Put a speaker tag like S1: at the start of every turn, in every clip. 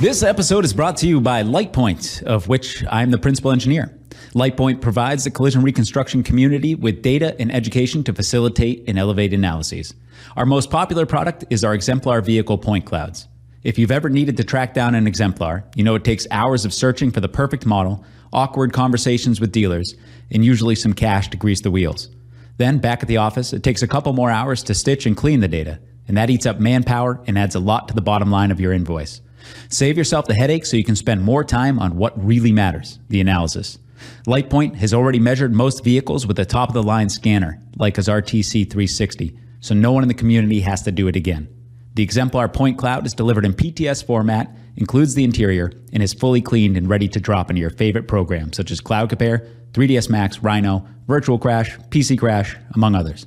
S1: This episode is brought to you by LightPoint, of which I'm the principal engineer. LightPoint provides the collision reconstruction community with data and education to facilitate and elevate analyses. Our most popular product is our exemplar vehicle point clouds. If you've ever needed to track down an exemplar, you know it takes hours of searching for the perfect model, awkward conversations with dealers, and usually some cash to grease the wheels. Then, back at the office, it takes a couple more hours to stitch and clean the data, and that eats up manpower and adds a lot to the bottom line of your invoice. Save yourself the headache so you can spend more time on what really matters the analysis. LightPoint has already measured most vehicles with a top of the line scanner, Leica's RTC 360, so no one in the community has to do it again. The exemplar point cloud is delivered in PTS format, includes the interior, and is fully cleaned and ready to drop into your favorite programs such as Cloud Compare, 3ds Max, Rhino, Virtual Crash, PC Crash, among others.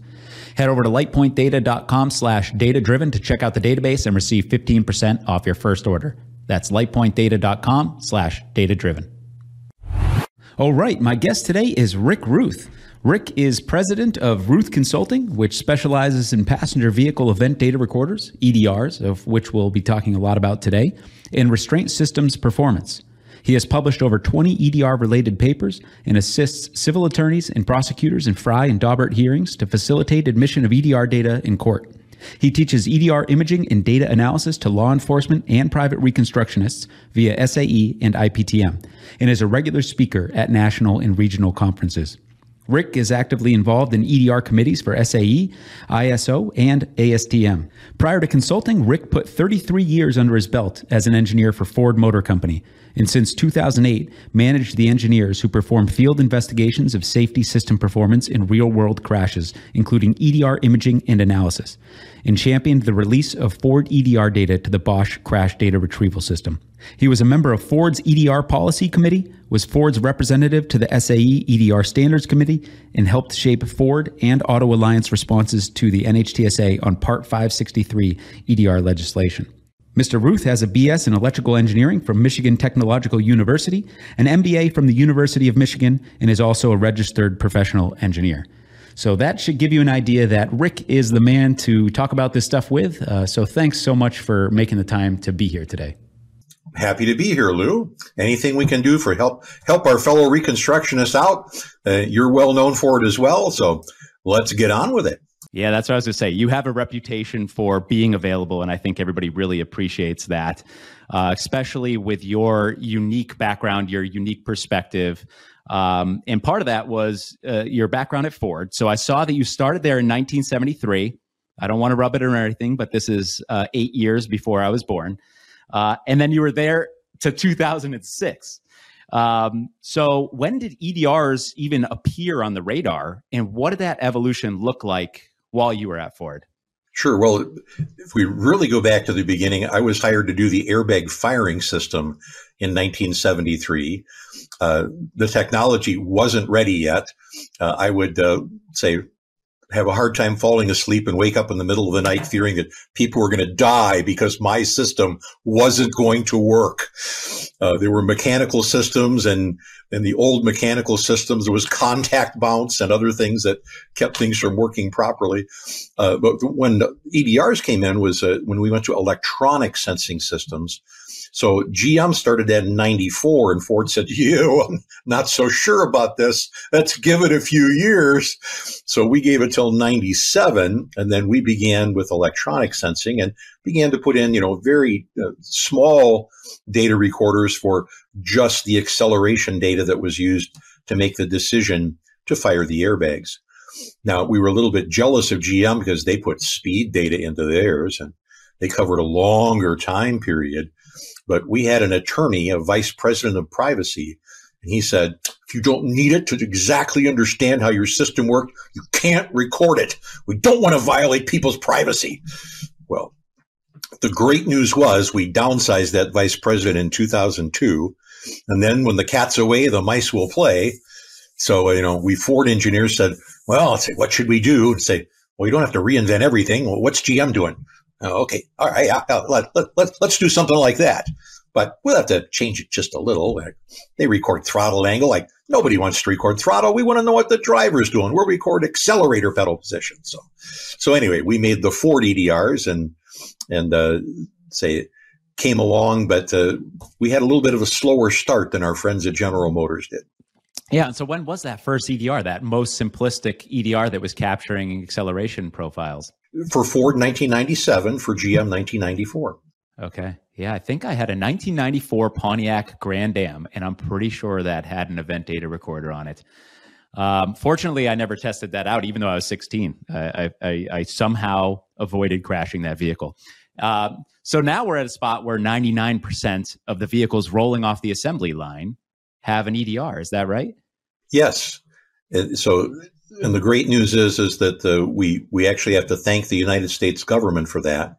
S1: Head over to lightpointdata.com slash data driven to check out the database and receive 15% off your first order. That's lightpointdata.com slash data driven. All right, my guest today is Rick Ruth. Rick is president of Ruth Consulting, which specializes in passenger vehicle event data recorders, EDRs, of which we'll be talking a lot about today, and restraint systems performance. He has published over 20 EDR related papers and assists civil attorneys and prosecutors in Frye and Daubert hearings to facilitate admission of EDR data in court. He teaches EDR imaging and data analysis to law enforcement and private reconstructionists via SAE and IPTM, and is a regular speaker at national and regional conferences. Rick is actively involved in EDR committees for SAE, ISO, and ASTM. Prior to consulting, Rick put 33 years under his belt as an engineer for Ford Motor Company, and since 2008 managed the engineers who perform field investigations of safety system performance in real world crashes, including EDR imaging and analysis, and championed the release of Ford EDR data to the Bosch crash data retrieval system. He was a member of Ford's EDR policy committee, was Ford's representative to the SAE EDR standards committee, and helped shape Ford and Auto Alliance responses to the NHTSA on Part 563 EDR legislation. Mr. Ruth has a BS in electrical engineering from Michigan Technological University, an MBA from the University of Michigan, and is also a registered professional engineer. So that should give you an idea that Rick is the man to talk about this stuff with. Uh, so thanks so much for making the time to be here today.
S2: Happy to be here, Lou. Anything we can do for help help our fellow reconstructionists out, uh, you're well known for it as well. So let's get on with it.
S1: Yeah, that's what I was going to say. You have a reputation for being available, and I think everybody really appreciates that, uh, especially with your unique background, your unique perspective. Um, and part of that was uh, your background at Ford. So I saw that you started there in 1973. I don't want to rub it in or anything, but this is uh, eight years before I was born. Uh, and then you were there to 2006. Um, so when did EDRs even appear on the radar, and what did that evolution look like while you were at Ford?
S2: Sure. Well, if we really go back to the beginning, I was hired to do the airbag firing system in 1973. Uh, the technology wasn't ready yet. Uh, I would uh, say have a hard time falling asleep and wake up in the middle of the night fearing that people were going to die because my system wasn't going to work. Uh, there were mechanical systems and in the old mechanical systems, there was contact bounce and other things that kept things from working properly. Uh, but when EDRs came in was uh, when we went to electronic sensing systems. So GM started that in 94 and Ford said, you, I'm not so sure about this. Let's give it a few years. So we gave it till 97 and then we began with electronic sensing and began to put in, you know, very uh, small data recorders for just the acceleration data that was used to make the decision to fire the airbags. Now, we were a little bit jealous of GM because they put speed data into theirs and they covered a longer time period. But we had an attorney, a vice president of privacy, and he said, if you don't need it to exactly understand how your system worked, you can't record it. We don't want to violate people's privacy. Well, the great news was we downsized that vice president in 2002. And then when the cat's away, the mice will play. So, you know, we Ford engineers said, well, say, what should we do? And say, well, you don't have to reinvent everything. Well, what's GM doing? Oh, okay. All right. Let, let, let, let's do something like that. but we'll have to change it just a little. They record throttle angle. Like nobody wants to record throttle. We want to know what the driver's doing. We'll record accelerator pedal position. So, so anyway, we made the Ford EDRs and, and, uh, say came along, but, uh, we had a little bit of a slower start than our friends at General Motors did.
S1: Yeah. So when was that first EDR, that most simplistic EDR that was capturing acceleration profiles?
S2: For Ford, 1997. For GM, 1994.
S1: Okay. Yeah, I think I had a 1994 Pontiac Grand Am, and I'm pretty sure that had an event data recorder on it. Um, fortunately, I never tested that out, even though I was 16. I, I, I somehow avoided crashing that vehicle. Uh, so now we're at a spot where 99% of the vehicles rolling off the assembly line have an EDR. Is that right?
S2: Yes. So, and the great news is is that uh, we we actually have to thank the United States government for that.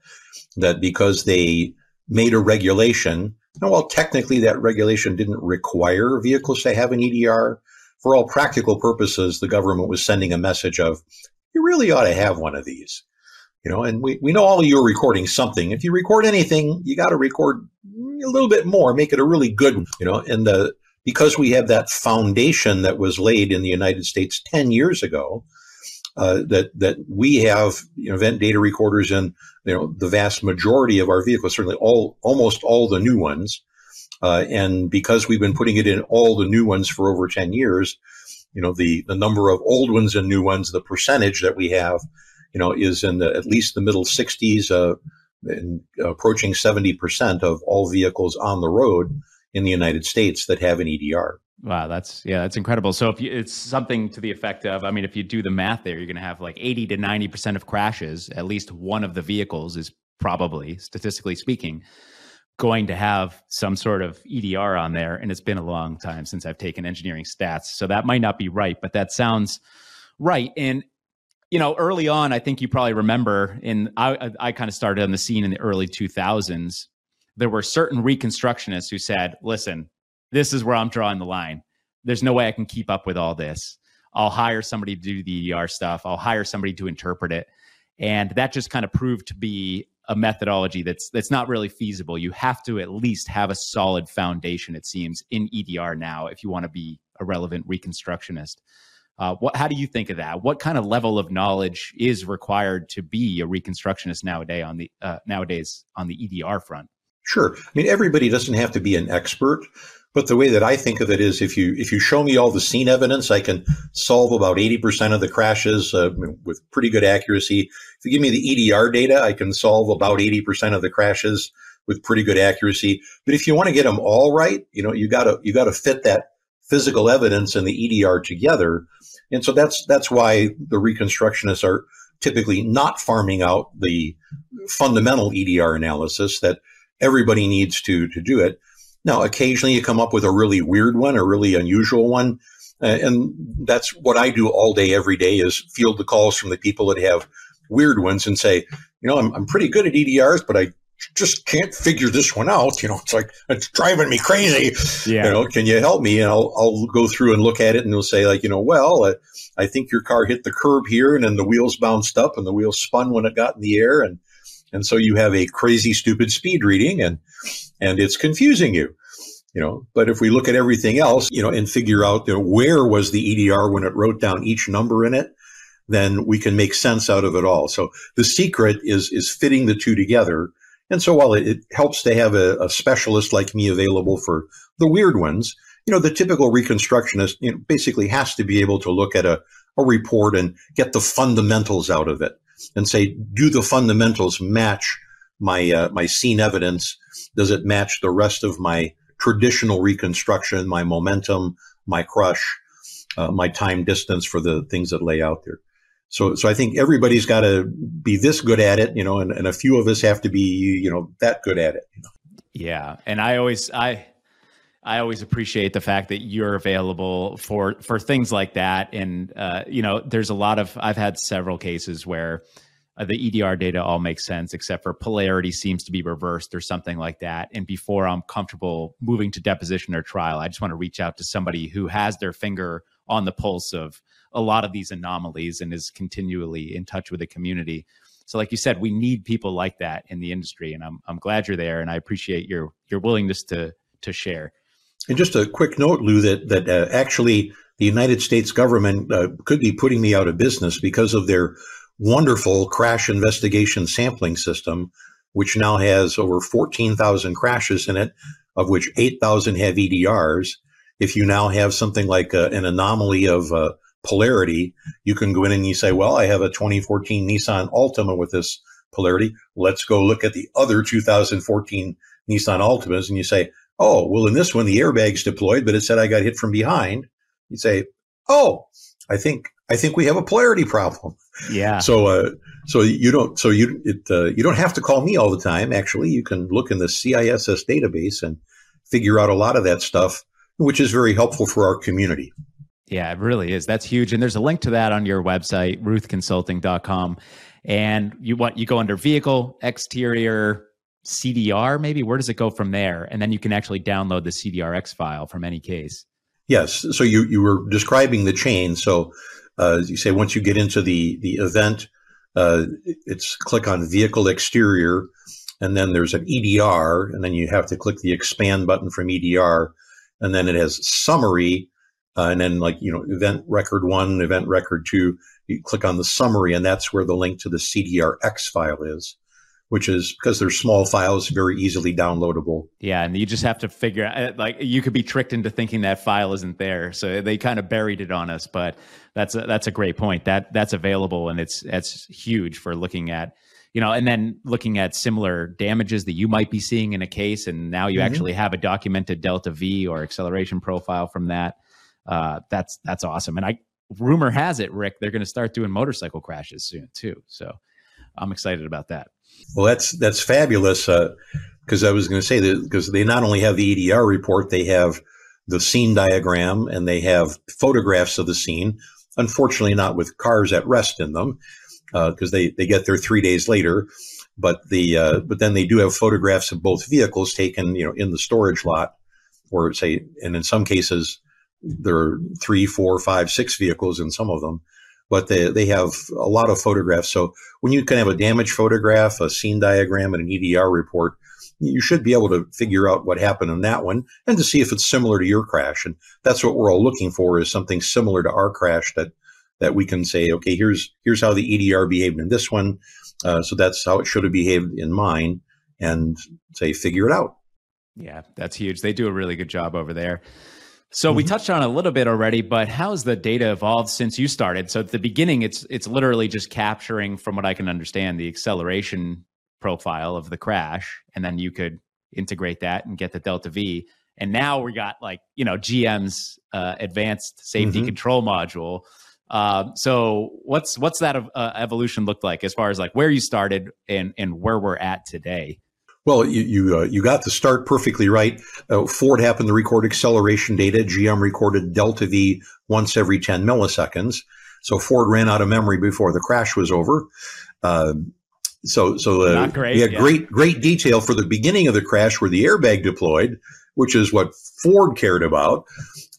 S2: That because they made a regulation, and while technically that regulation didn't require vehicles to have an EDR, for all practical purposes, the government was sending a message of you really ought to have one of these. You know, and we, we know all of you are recording something. If you record anything, you got to record a little bit more, make it a really good, you know, and the because we have that foundation that was laid in the United States 10 years ago, uh, that that we have you know, event data recorders in you know the vast majority of our vehicles, certainly all almost all the new ones, uh, and because we've been putting it in all the new ones for over 10 years, you know the the number of old ones and new ones, the percentage that we have, you know, is in the, at least the middle 60s, uh, and approaching 70% of all vehicles on the road in the United States that have an EDR.
S1: Wow, that's yeah, that's incredible. So if you, it's something to the effect of, I mean, if you do the math there, you're going to have like 80 to 90 percent of crashes. At least one of the vehicles is probably, statistically speaking, going to have some sort of EDR on there. And it's been a long time since I've taken engineering stats, so that might not be right, but that sounds right. And you know, early on, I think you probably remember, in I, I kind of started on the scene in the early 2000s there were certain reconstructionists who said, listen, this is where I'm drawing the line. There's no way I can keep up with all this. I'll hire somebody to do the EDR stuff. I'll hire somebody to interpret it. And that just kind of proved to be a methodology that's that's not really feasible. You have to at least have a solid foundation, it seems, in EDR now if you want to be a relevant reconstructionist. Uh, what, how do you think of that? What kind of level of knowledge is required to be a reconstructionist nowadays on the uh, nowadays on the EDR front?
S2: Sure. I mean, everybody doesn't have to be an expert, but the way that I think of it is if you, if you show me all the scene evidence, I can solve about 80% of the crashes uh, with pretty good accuracy. If you give me the EDR data, I can solve about 80% of the crashes with pretty good accuracy. But if you want to get them all right, you know, you gotta, you gotta fit that physical evidence and the EDR together. And so that's, that's why the reconstructionists are typically not farming out the fundamental EDR analysis that everybody needs to to do it. Now, occasionally you come up with a really weird one, a really unusual one, uh, and that's what I do all day, every day is field the calls from the people that have weird ones and say, you know, I'm, I'm pretty good at EDRs, but I just can't figure this one out. You know, it's like it's driving me crazy. Yeah. You know, can you help me? And I'll I'll go through and look at it, and they'll say like, you know, well, uh, I think your car hit the curb here, and then the wheels bounced up, and the wheels spun when it got in the air, and and so you have a crazy, stupid speed reading and, and it's confusing you. You know, but if we look at everything else, you know, and figure out you know, where was the EDR when it wrote down each number in it, then we can make sense out of it all. So the secret is is fitting the two together. And so while it, it helps to have a, a, specialist like me available for the weird ones, you know, the typical reconstructionist you know, basically has to be able to look at a, a report and get the fundamentals out of it and say, do the fundamentals match my uh, my scene evidence? Does it match the rest of my traditional reconstruction, my momentum, my crush, uh, my time distance for the things that lay out there? So, so I think everybody's got to be this good at it, you know, and, and a few of us have to be, you know, that good at it. You know?
S1: Yeah, and I always I I always appreciate the fact that you're available for for things like that. And uh, you know, there's a lot of I've had several cases where uh, the EDR data all makes sense, except for polarity seems to be reversed or something like that. And before I'm comfortable moving to deposition or trial, I just want to reach out to somebody who has their finger on the pulse of a lot of these anomalies and is continually in touch with the community. So, like you said, we need people like that in the industry, and I'm I'm glad you're there, and I appreciate your your willingness to to share.
S2: And just a quick note, Lou, that that uh, actually the United States government uh, could be putting me out of business because of their wonderful crash investigation sampling system, which now has over 14,000 crashes in it, of which 8,000 have EDRs. If you now have something like a, uh, an anomaly of uh, polarity, you can go in and you say, well, I have a 2014 Nissan Altima with this polarity. Let's go look at the other 2014 Nissan Altimas. And you say, oh, well, in this one, the airbag's deployed, but it said I got hit from behind. You'd say, oh, I think, I think we have a polarity problem.
S1: Yeah.
S2: So, uh, so you don't, so you, it, uh, you don't have to call me all the time. Actually, you can look in the CISS database and figure out a lot of that stuff, which is very helpful for our community.
S1: Yeah, it really is. That's huge. And there's a link to that on your website, ruthconsulting.com. And you want you go under vehicle, exterior, CDR, maybe? Where does it go from there? And then you can actually download the CDRX file from any case.
S2: Yes. So you, you were describing the chain. So uh, you say once you get into the, the event, uh, it's click on vehicle exterior, and then there's an EDR, and then you have to click the expand button from EDR, and then it has summary, uh, and then like you know event record one, event record two. You click on the summary, and that's where the link to the CDRX file is which is because they're small files, very easily downloadable.
S1: Yeah, and you just have to figure out like you could be tricked into thinking that file isn't there, so they kind of buried it on us. But that's a, that's a great point. That that's available, and it's that's huge for looking at you know, and then looking at similar damages that you might be seeing in a case, and now you mm-hmm. actually have a documented delta V or acceleration profile from that. Uh, that's that's awesome. And I rumor has it, Rick, they're going to start doing motorcycle crashes soon too. So I'm excited about that.
S2: Well, that's that's fabulous. Because uh, I was going to say that because they not only have the EDR report, they have the scene diagram and they have photographs of the scene. Unfortunately, not with cars at rest in them, because uh, they they get there three days later. But the uh, but then they do have photographs of both vehicles taken, you know, in the storage lot, or say, and in some cases, there are three, four, five, six vehicles in some of them but they, they have a lot of photographs. So when you can have a damage photograph, a scene diagram, and an EDR report, you should be able to figure out what happened in that one and to see if it's similar to your crash. And that's what we're all looking for is something similar to our crash that that we can say, okay, here's here's how the EDR behaved in this one, uh, so that's how it should have behaved in mine, and say figure it out.
S1: Yeah, that's huge. They do a really good job over there. So we mm-hmm. touched on a little bit already, but how's the data evolved since you started? So at the beginning, it's it's literally just capturing, from what I can understand, the acceleration profile of the crash, and then you could integrate that and get the delta V. And now we got like you know GM's uh, advanced safety mm-hmm. control module. Uh, so what's what's that uh, evolution looked like as far as like where you started and and where we're at today?
S2: Well, you you, uh, you got the start perfectly right. Uh, Ford happened to record acceleration data. GM recorded delta V once every 10 milliseconds. So Ford ran out of memory before the crash was over. Uh, so so uh, great, we had yeah. great great detail for the beginning of the crash where the airbag deployed, which is what Ford cared about.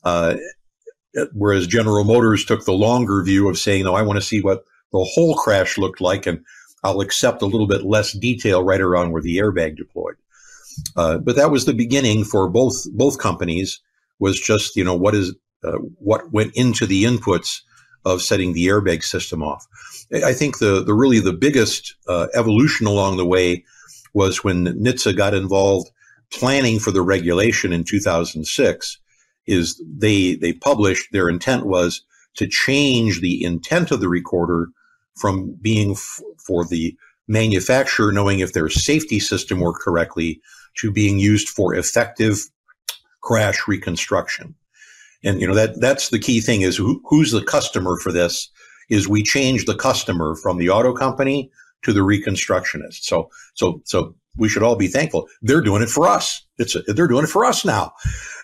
S2: Uh, whereas General Motors took the longer view of saying, "No, I want to see what the whole crash looked like," and I'll accept a little bit less detail right around where the airbag deployed. Uh, but that was the beginning for both both companies. Was just you know what is uh, what went into the inputs of setting the airbag system off. I think the the really the biggest uh, evolution along the way was when NHTSA got involved planning for the regulation in 2006. Is they they published their intent was to change the intent of the recorder from being f- for the manufacturer knowing if their safety system worked correctly to being used for effective crash reconstruction. And you know that that's the key thing is who, who's the customer for this is we change the customer from the auto company to the reconstructionist. So so so we should all be thankful. They're doing it for us. It's a, they're doing it for us now.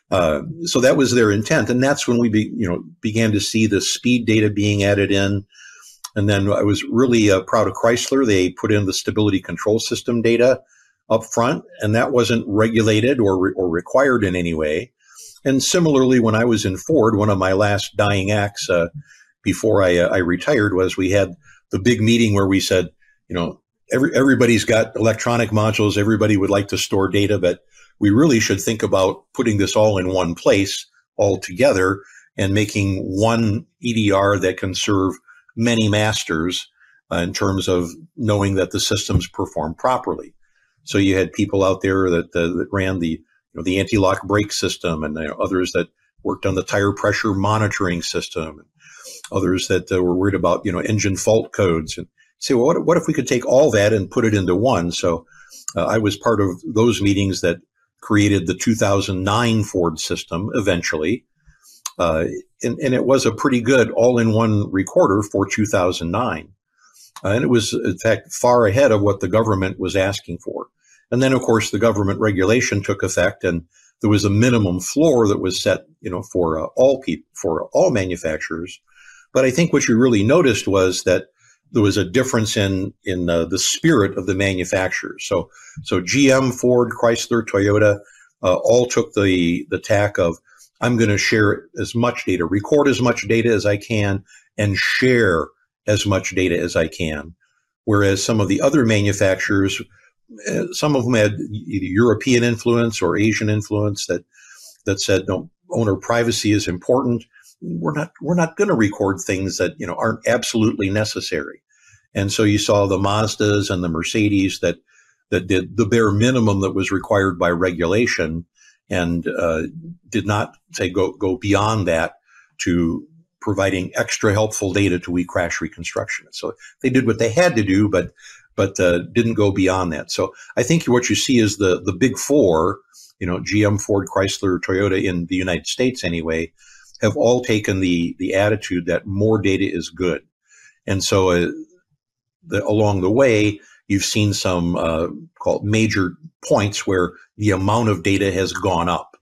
S2: Uh, so that was their intent, and that's when we be, you know began to see the speed data being added in, and then I was really uh, proud of Chrysler. They put in the stability control system data up front, and that wasn't regulated or, re- or required in any way. And similarly, when I was in Ford, one of my last dying acts uh, before I, uh, I retired was we had the big meeting where we said, you know, every, everybody's got electronic modules. Everybody would like to store data, but we really should think about putting this all in one place all together and making one EDR that can serve many masters uh, in terms of knowing that the systems perform properly. So you had people out there that, uh, that ran the you know, the anti-lock brake system, and you know, others that worked on the tire pressure monitoring system, and others that uh, were worried about you know engine fault codes. And say, well, what, what if we could take all that and put it into one? So uh, I was part of those meetings that created the 2009 Ford system eventually. Uh, and, and, it was a pretty good all-in-one recorder for 2009. Uh, and it was, in fact, far ahead of what the government was asking for. And then, of course, the government regulation took effect, and there was a minimum floor that was set, you know, for uh, all people, for all manufacturers. But I think what you really noticed was that there was a difference in in uh, the spirit of the manufacturers. So so GM, Ford, Chrysler, Toyota, uh, all took the the tack of I'm going to share as much data, record as much data as I can, and share as much data as I can. Whereas some of the other manufacturers, uh, some of them had either European influence or Asian influence that that said no owner privacy is important we're not we're not going to record things that you know aren't absolutely necessary. And so you saw the Mazdas and the Mercedes that that did the bare minimum that was required by regulation and uh, did not say go go beyond that to providing extra helpful data to we crash reconstruction. So they did what they had to do, but but uh, didn't go beyond that. So I think what you see is the the big four, you know, GM, Ford, Chrysler, Toyota in the United States anyway, have all taken the the attitude that more data is good, and so uh, the, along the way you've seen some uh, called major points where the amount of data has gone up.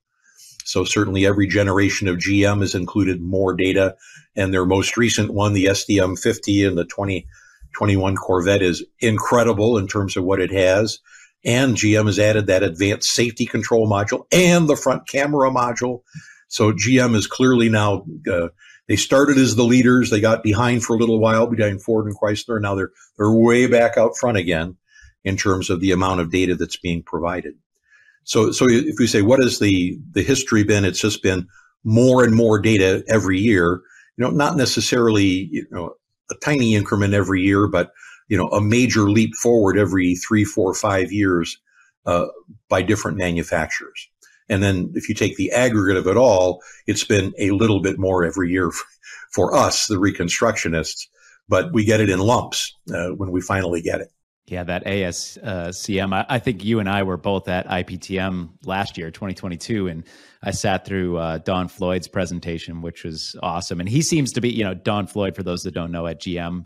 S2: So certainly every generation of GM has included more data, and their most recent one, the SDM 50 and the 2021 Corvette, is incredible in terms of what it has. And GM has added that advanced safety control module and the front camera module. So GM is clearly now, uh, they started as the leaders. They got behind for a little while behind Ford and Chrysler. Now they're, they're way back out front again in terms of the amount of data that's being provided. So, so if we say, what has the, the history been? It's just been more and more data every year, you know, not necessarily, you know, a tiny increment every year, but, you know, a major leap forward every three, four, five years, uh, by different manufacturers. And then if you take the aggregate of it all, it's been a little bit more every year for us, the reconstructionists, but we get it in lumps uh, when we finally get it.
S1: Yeah, that ASCM. I, I, think you and I were both at IPTM last year, 2022, and I sat through uh, Don Floyd's presentation, which was awesome. And he seems to be, you know, Don Floyd, for those that don't know, at GM.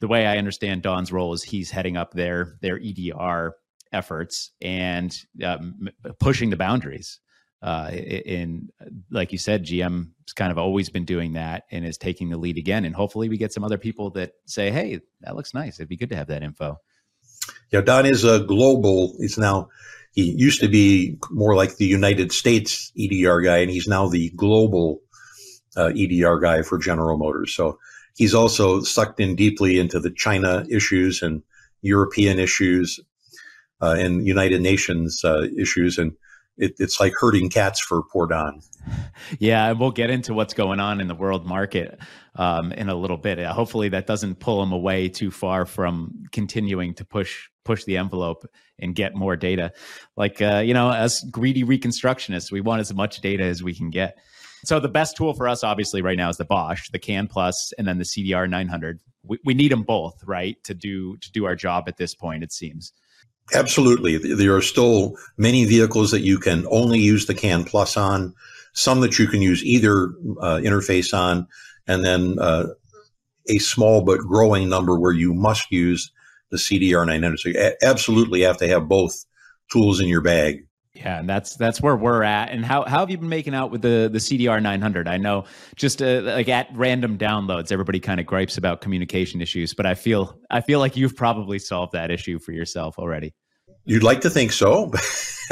S1: The way I understand Don's role is he's heading up their their EDR efforts and um, pushing the boundaries. Uh, in like you said, GM has kind of always been doing that and is taking the lead again. And hopefully, we get some other people that say, "Hey, that looks nice. It'd be good to have that info."
S2: Yeah, Don is a global. He's now he used to be more like the United States EDR guy, and he's now the global uh, EDR guy for General Motors. So he's also sucked in deeply into the China issues and European issues uh, and United Nations uh, issues, and it, it's like herding cats for poor Don.
S1: Yeah, we'll get into what's going on in the world market um, in a little bit. Hopefully, that doesn't pull him away too far from continuing to push push the envelope and get more data. Like uh, you know, as greedy reconstructionists, we want as much data as we can get. So the best tool for us, obviously, right now is the Bosch, the CAN Plus, and then the CDR 900. We, we need them both, right, to do to do our job at this point. It seems.
S2: Absolutely. There are still many vehicles that you can only use the CAN Plus on, some that you can use either uh, interface on, and then uh, a small but growing number where you must use the CDR 900. So you absolutely have to have both tools in your bag.
S1: Yeah, and that's that's where we're at. And how, how have you been making out with the the CDR 900? I know just uh, like at random downloads, everybody kind of gripes about communication issues, but I feel I feel like you've probably solved that issue for yourself already.
S2: You'd like to think so.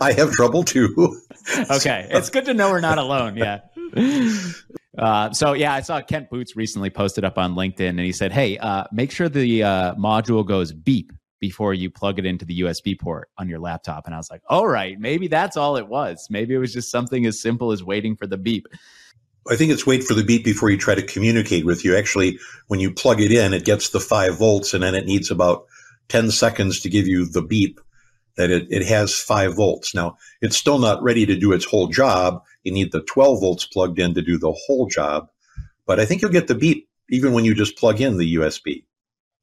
S2: I have trouble too.
S1: okay, it's good to know we're not alone. Yeah. Uh, so yeah, I saw Kent Boots recently posted up on LinkedIn, and he said, "Hey, uh, make sure the uh, module goes beep before you plug it into the USB port on your laptop." And I was like, "All right, maybe that's all it was. Maybe it was just something as simple as waiting for the beep."
S2: I think it's wait for the beep before you try to communicate with you. Actually, when you plug it in, it gets the five volts, and then it needs about ten seconds to give you the beep that it, it has five volts. Now, it's still not ready to do its whole job. You need the 12 volts plugged in to do the whole job. But I think you'll get the beep even when you just plug in the USB.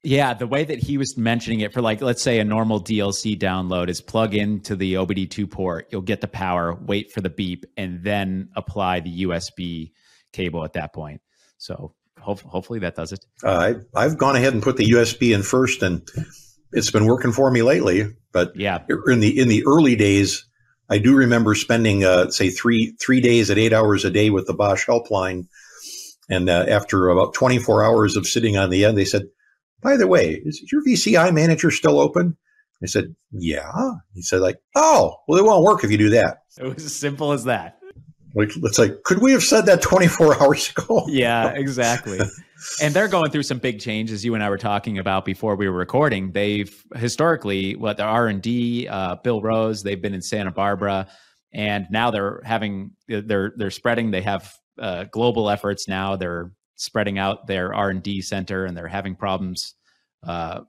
S1: Yeah, the way that he was mentioning it for like let's say a normal DLC download is plug into the OBD2 port, you'll get the power, wait for the beep and then apply the USB cable at that point. So hopefully that does it.
S2: Uh, I, I've gone ahead and put the USB in first and it's been working for me lately. But
S1: yeah,
S2: in the in the early days, I do remember spending uh, say three three days at eight hours a day with the Bosch helpline, and uh, after about 24 hours of sitting on the end, they said, "By the way, is your VCI manager still open?" I said, "Yeah." He said, "Like, oh, well, it won't work if you do that."
S1: It was as simple as that.
S2: Like, it's like, could we have said that 24 hours ago?
S1: Yeah, exactly. and they're going through some big changes. You and I were talking about before we were recording. They've historically, what the R and D, uh, Bill Rose, they've been in Santa Barbara, and now they're having they're they're spreading. They have uh, global efforts now. They're spreading out their R and D center, and they're having problems uh,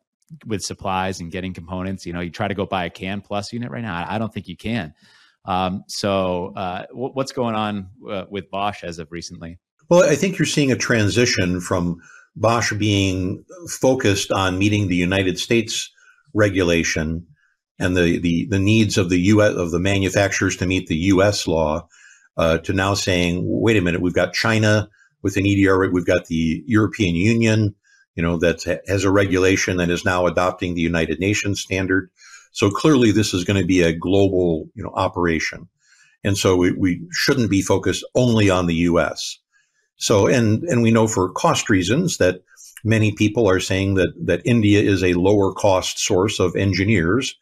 S1: with supplies and getting components. You know, you try to go buy a CAN Plus unit right now. I don't think you can. Um, so, uh, w- what's going on uh, with Bosch as of recently?
S2: Well, I think you're seeing a transition from Bosch being focused on meeting the United States regulation and the, the, the needs of the U.S. of the manufacturers to meet the U.S. law uh, to now saying, wait a minute, we've got China with an EDR, we've got the European Union, you know, that has a regulation that is now adopting the United Nations standard. So clearly, this is going to be a global, you know, operation, and so we, we shouldn't be focused only on the U.S. So, and, and we know for cost reasons that many people are saying that, that India is a lower cost source of engineers,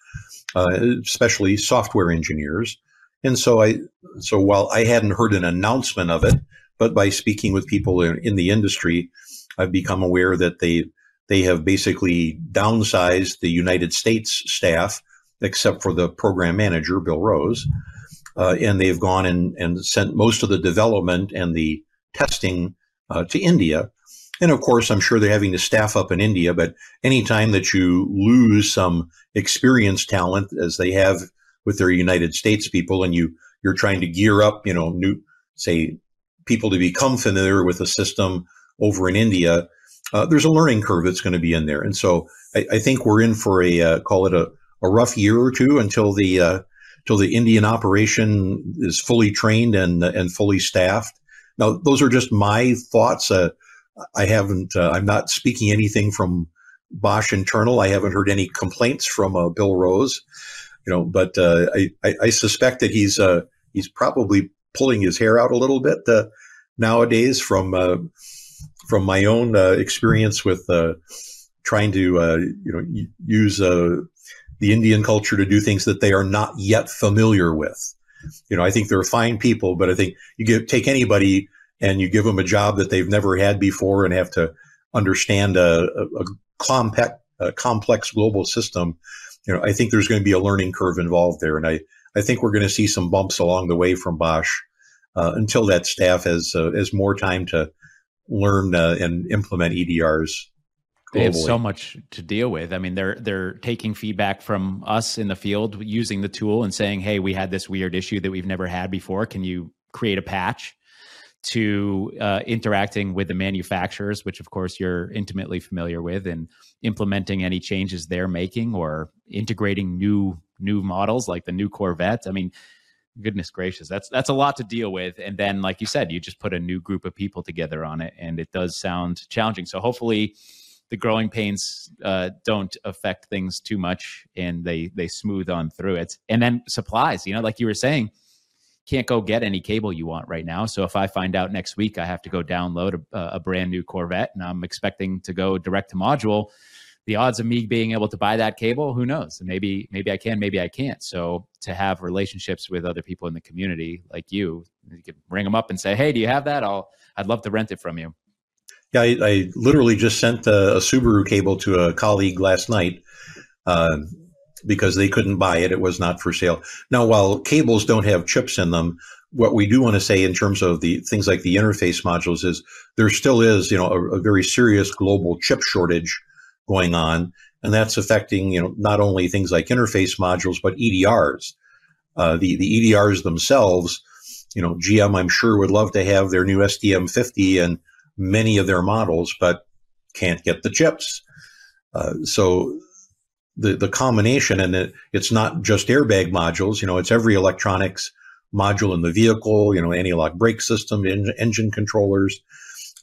S2: uh, especially software engineers. And so I, so while I hadn't heard an announcement of it, but by speaking with people in, in the industry, I've become aware that they, they have basically downsized the United States staff, except for the program manager, Bill Rose. Uh, and they've gone and, and sent most of the development and the testing uh, to India. And of course, I'm sure they're having to staff up in India, but anytime that you lose some experienced talent, as they have with their United States people, and you, you're trying to gear up, you know, new, say, people to become familiar with the system over in India, uh, there's a learning curve that's going to be in there. And so I, I think we're in for a, uh, call it a, a rough year or two until the, uh, until the Indian operation is fully trained and, and fully staffed. Now, those are just my thoughts. Uh, I haven't, uh, I'm not speaking anything from Bosch internal. I haven't heard any complaints from uh, Bill Rose, you know, but uh, I, I, I, suspect that he's, uh, he's probably pulling his hair out a little bit uh, nowadays from, uh, from my own uh, experience with uh, trying to, you know, use the Indian culture to do things that they are not yet familiar with. You know, I think they're fine people, but I think you give, take anybody and you give them a job that they've never had before and have to understand a, a, a complex, a complex global system. You know, I think there's going to be a learning curve involved there. And I, I think we're going to see some bumps along the way from Bosch uh, until that staff has, uh, has more time to learn uh, and implement EDRs
S1: they have so much to deal with. I mean, they're they're taking feedback from us in the field using the tool and saying, "Hey, we had this weird issue that we've never had before. Can you create a patch?" To uh, interacting with the manufacturers, which of course you're intimately familiar with, and implementing any changes they're making or integrating new new models like the new Corvette. I mean, goodness gracious, that's that's a lot to deal with. And then, like you said, you just put a new group of people together on it, and it does sound challenging. So hopefully the growing pains uh, don't affect things too much and they they smooth on through it and then supplies you know like you were saying can't go get any cable you want right now so if i find out next week i have to go download a, a brand new corvette and i'm expecting to go direct to module the odds of me being able to buy that cable, who knows? Maybe maybe I can, maybe I can't. So to have relationships with other people in the community like you, you could ring them up and say, "Hey, do you have that? I'll I'd love to rent it from you."
S2: Yeah, I, I literally just sent a, a, Subaru cable to a colleague last night uh, because they couldn't buy it; it was not for sale. Now, while cables don't have chips in them, what we do want to say in terms of the things like the interface modules is there still is, you know, a, a very serious global chip shortage going on, and that's affecting, you know, not only things like interface modules but EDRs. Uh, the the EDRs themselves, you know, GM I'm sure would love to have their new SDM50 and many of their models, but can't get the chips. Uh, so the the combination, and it, it's not just airbag modules. You know, it's every electronics module in the vehicle, you know, anti-lock brake system, en- engine controllers.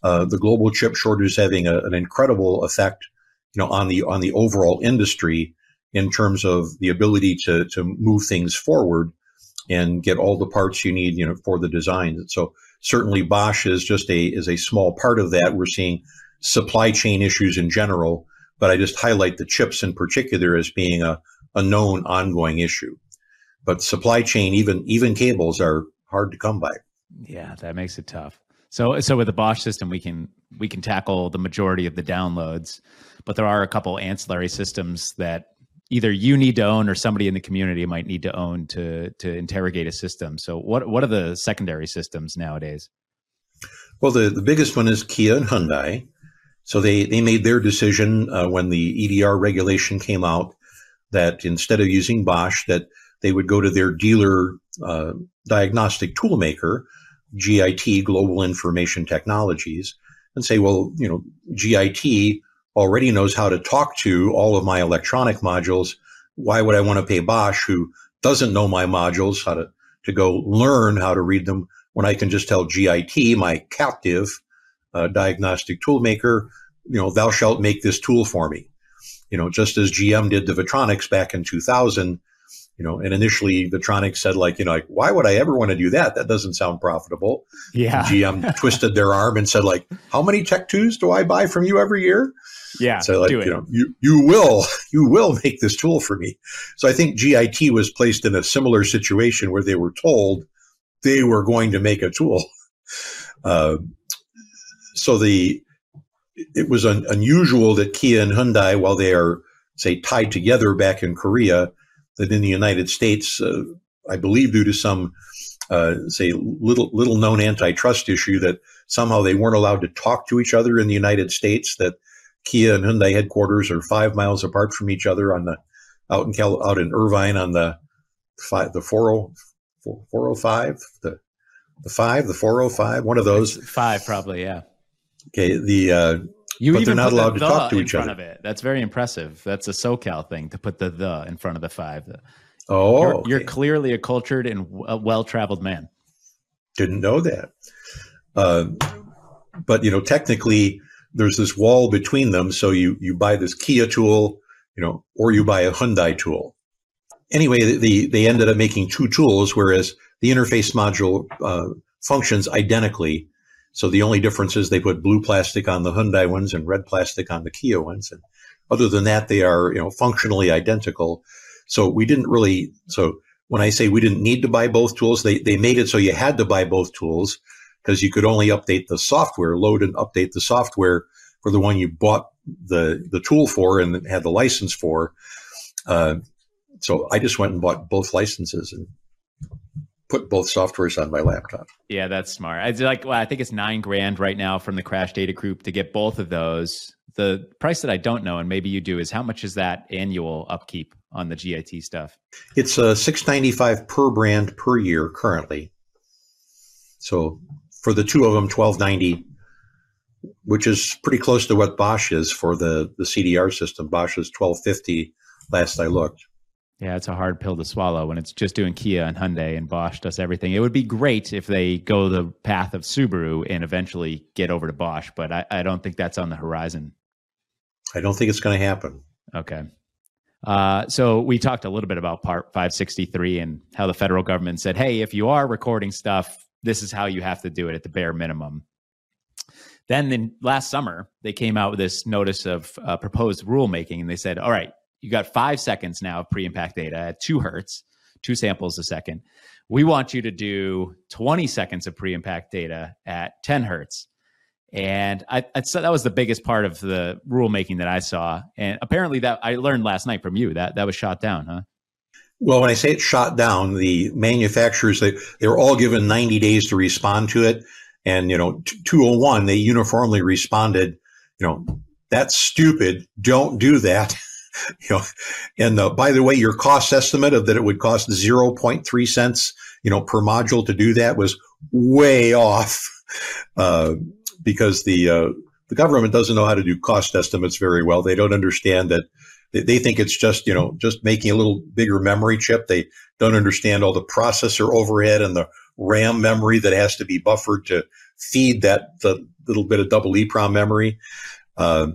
S2: Uh, the global chip shortage is having a, an incredible effect, you know, on the on the overall industry in terms of the ability to to move things forward and get all the parts you need, you know, for the designs. So certainly Bosch is just a is a small part of that. We're seeing supply chain issues in general, but I just highlight the chips in particular as being a, a known ongoing issue. But supply chain, even even cables, are hard to come by.
S1: Yeah, that makes it tough. So so with the Bosch system, we can we can tackle the majority of the downloads, but there are a couple ancillary systems that either you need to own or somebody in the community might need to own to to interrogate a system. So what what are the secondary systems nowadays?
S2: Well, the, the biggest one is Kia and Hyundai. So they, they made their decision uh, when the EDR regulation came out that instead of using Bosch, that they would go to their dealer uh, diagnostic toolmaker, GIT, Global Information Technologies, and say, well, you know, GIT already knows how to talk to all of my electronic modules. Why would I want to pay Bosch, who doesn't know my modules, how to, to go learn how to read them when I can just tell GIT, my captive uh, diagnostic tool maker, you know, thou shalt make this tool for me. You know, just as GM did the Vetronix back in 2000, you know, and initially Vetronix said like, you know, like, why would I ever want to do that? That doesn't sound profitable.
S1: Yeah.
S2: GM twisted their arm and said like, how many Tech Twos do I buy from you every year?
S1: Yeah.
S2: So like, you know, you, you will, you will make this tool for me. So I think GIT was placed in a similar situation where they were told they were going to make a tool. Uh, so the, it was un, unusual that Kia and Hyundai, while they are, say, tied together back in Korea, that in the United States, uh, I believe due to some, uh, say, little little known antitrust issue, that somehow they weren't allowed to talk to each other in the United States. That Kia and Hyundai headquarters are five miles apart from each other on the out in Cal, out in Irvine on the five, the 40, 405, the the five, the 405, one of those.
S1: Five, probably, yeah.
S2: Okay, the uh,
S1: you
S2: but
S1: even
S2: they're not allowed
S1: the
S2: to talk to
S1: in
S2: each
S1: front
S2: other.
S1: Of it. That's very impressive. That's a SoCal thing to put the the in front of the five.
S2: Oh,
S1: you're,
S2: okay.
S1: you're clearly a cultured and well traveled man.
S2: Didn't know that. Uh, but you know, technically, there's this wall between them. So you you buy this Kia tool, you know, or you buy a Hyundai tool. Anyway, the, the they ended up making two tools, whereas the interface module uh, functions identically. So the only difference is they put blue plastic on the Hyundai ones and red plastic on the Kia ones. And other than that, they are you know functionally identical. So we didn't really. So when I say we didn't need to buy both tools, they they made it so you had to buy both tools because you could only update the software, load and update the software for the one you bought the the tool for and had the license for. Uh, so I just went and bought both licenses and put both softwares on my laptop.
S1: Yeah, that's smart. It's like well, I think it's nine grand right now from the Crash Data Group to get both of those. The price that I don't know, and maybe you do, is how much is that annual upkeep on the GIT stuff?
S2: It's uh, six ninety five per brand per year currently. So for the two of them, twelve ninety, which is pretty close to what Bosch is for the the CDR system. Bosch is twelve fifty last I looked.
S1: Yeah, it's a hard pill to swallow when it's just doing Kia and Hyundai and Bosch does everything. It would be great if they go the path of Subaru and eventually get over to Bosch, but I, I don't think that's on the horizon.
S2: I don't think it's going to happen.
S1: Okay. Uh, so we talked a little bit about Part 563 and how the federal government said, hey, if you are recording stuff, this is how you have to do it at the bare minimum. Then, then last summer, they came out with this notice of uh, proposed rulemaking, and they said, "All right, you got five seconds now of pre-impact data at two hertz, two samples a second. We want you to do 20 seconds of pre-impact data at 10 hertz." And I, I that was the biggest part of the rulemaking that I saw. And apparently, that I learned last night from you that that was shot down, huh?
S2: Well, when I say it shot down, the manufacturers they they were all given 90 days to respond to it, and you know 201 they uniformly responded, you know that's stupid, don't do that. you know, and uh, by the way, your cost estimate of that it would cost 0.3 cents, you know, per module to do that was way off, uh, because the uh, the government doesn't know how to do cost estimates very well. They don't understand that they think it's just you know just making a little bigger memory chip. They don't understand all the processor overhead and the RAM memory that has to be buffered to feed that the little bit of double EEPROM memory. Uh,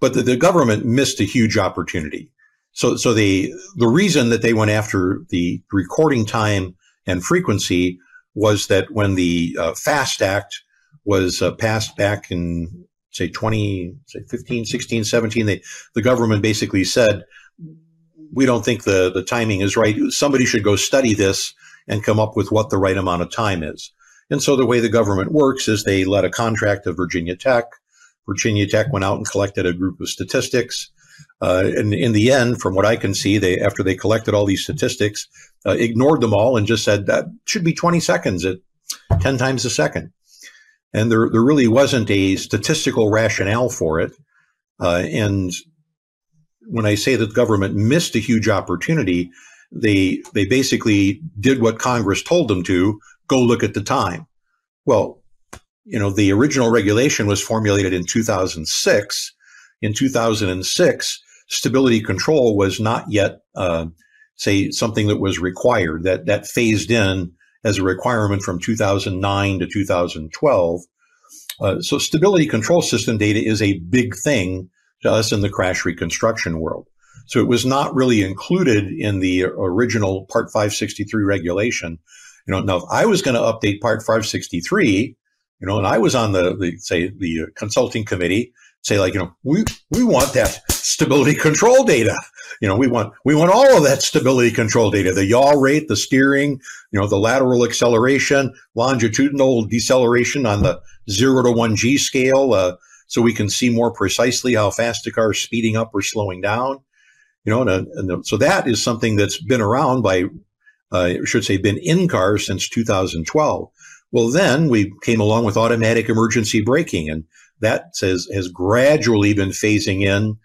S2: but the, the, government missed a huge opportunity. So so the the reason that they went after the recording time and frequency was that when the uh, FAST Act was uh, passed back in say 20, say 15, 16, 17, they, the government basically said, we don't think the, the timing is right. Somebody should go study this and come up with what the right amount of time is. And so the way the government works is they let a contract to Virginia Tech. Virginia Tech went out and collected a group of statistics. Uh, and in the end, from what I can see, they after they collected all these statistics, uh, ignored them all and just said that should be 20 seconds at 10 times a second and there there really wasn't a statistical rationale for it. Uh, and when I say that the government missed a huge opportunity, they they basically did what Congress told them to go look at the time. Well, you know, the original regulation was formulated in 2006. In 2006, stability control was not yet, uh, say, something that was required. That that phased in as a requirement from 2009 to 2012. Uh, so stability control system data is a big thing to us in the crash reconstruction world. So it was not really included in the original Part 563 regulation. You know, now if I was going to update Part 563, you know, and I was on the, the say the consulting committee, say like, you know, we we want that stability control data. You know, we want we want all of that stability control data, the yaw rate, the steering, you know, the lateral acceleration, longitudinal deceleration on the zero to one G scale, uh, so we can see more precisely how fast the car is speeding up or slowing down. You know, and, and so that is something that's been around by, uh, I should say, been in cars since 2012. Well, then we came along with automatic emergency braking, and that says has gradually been phasing in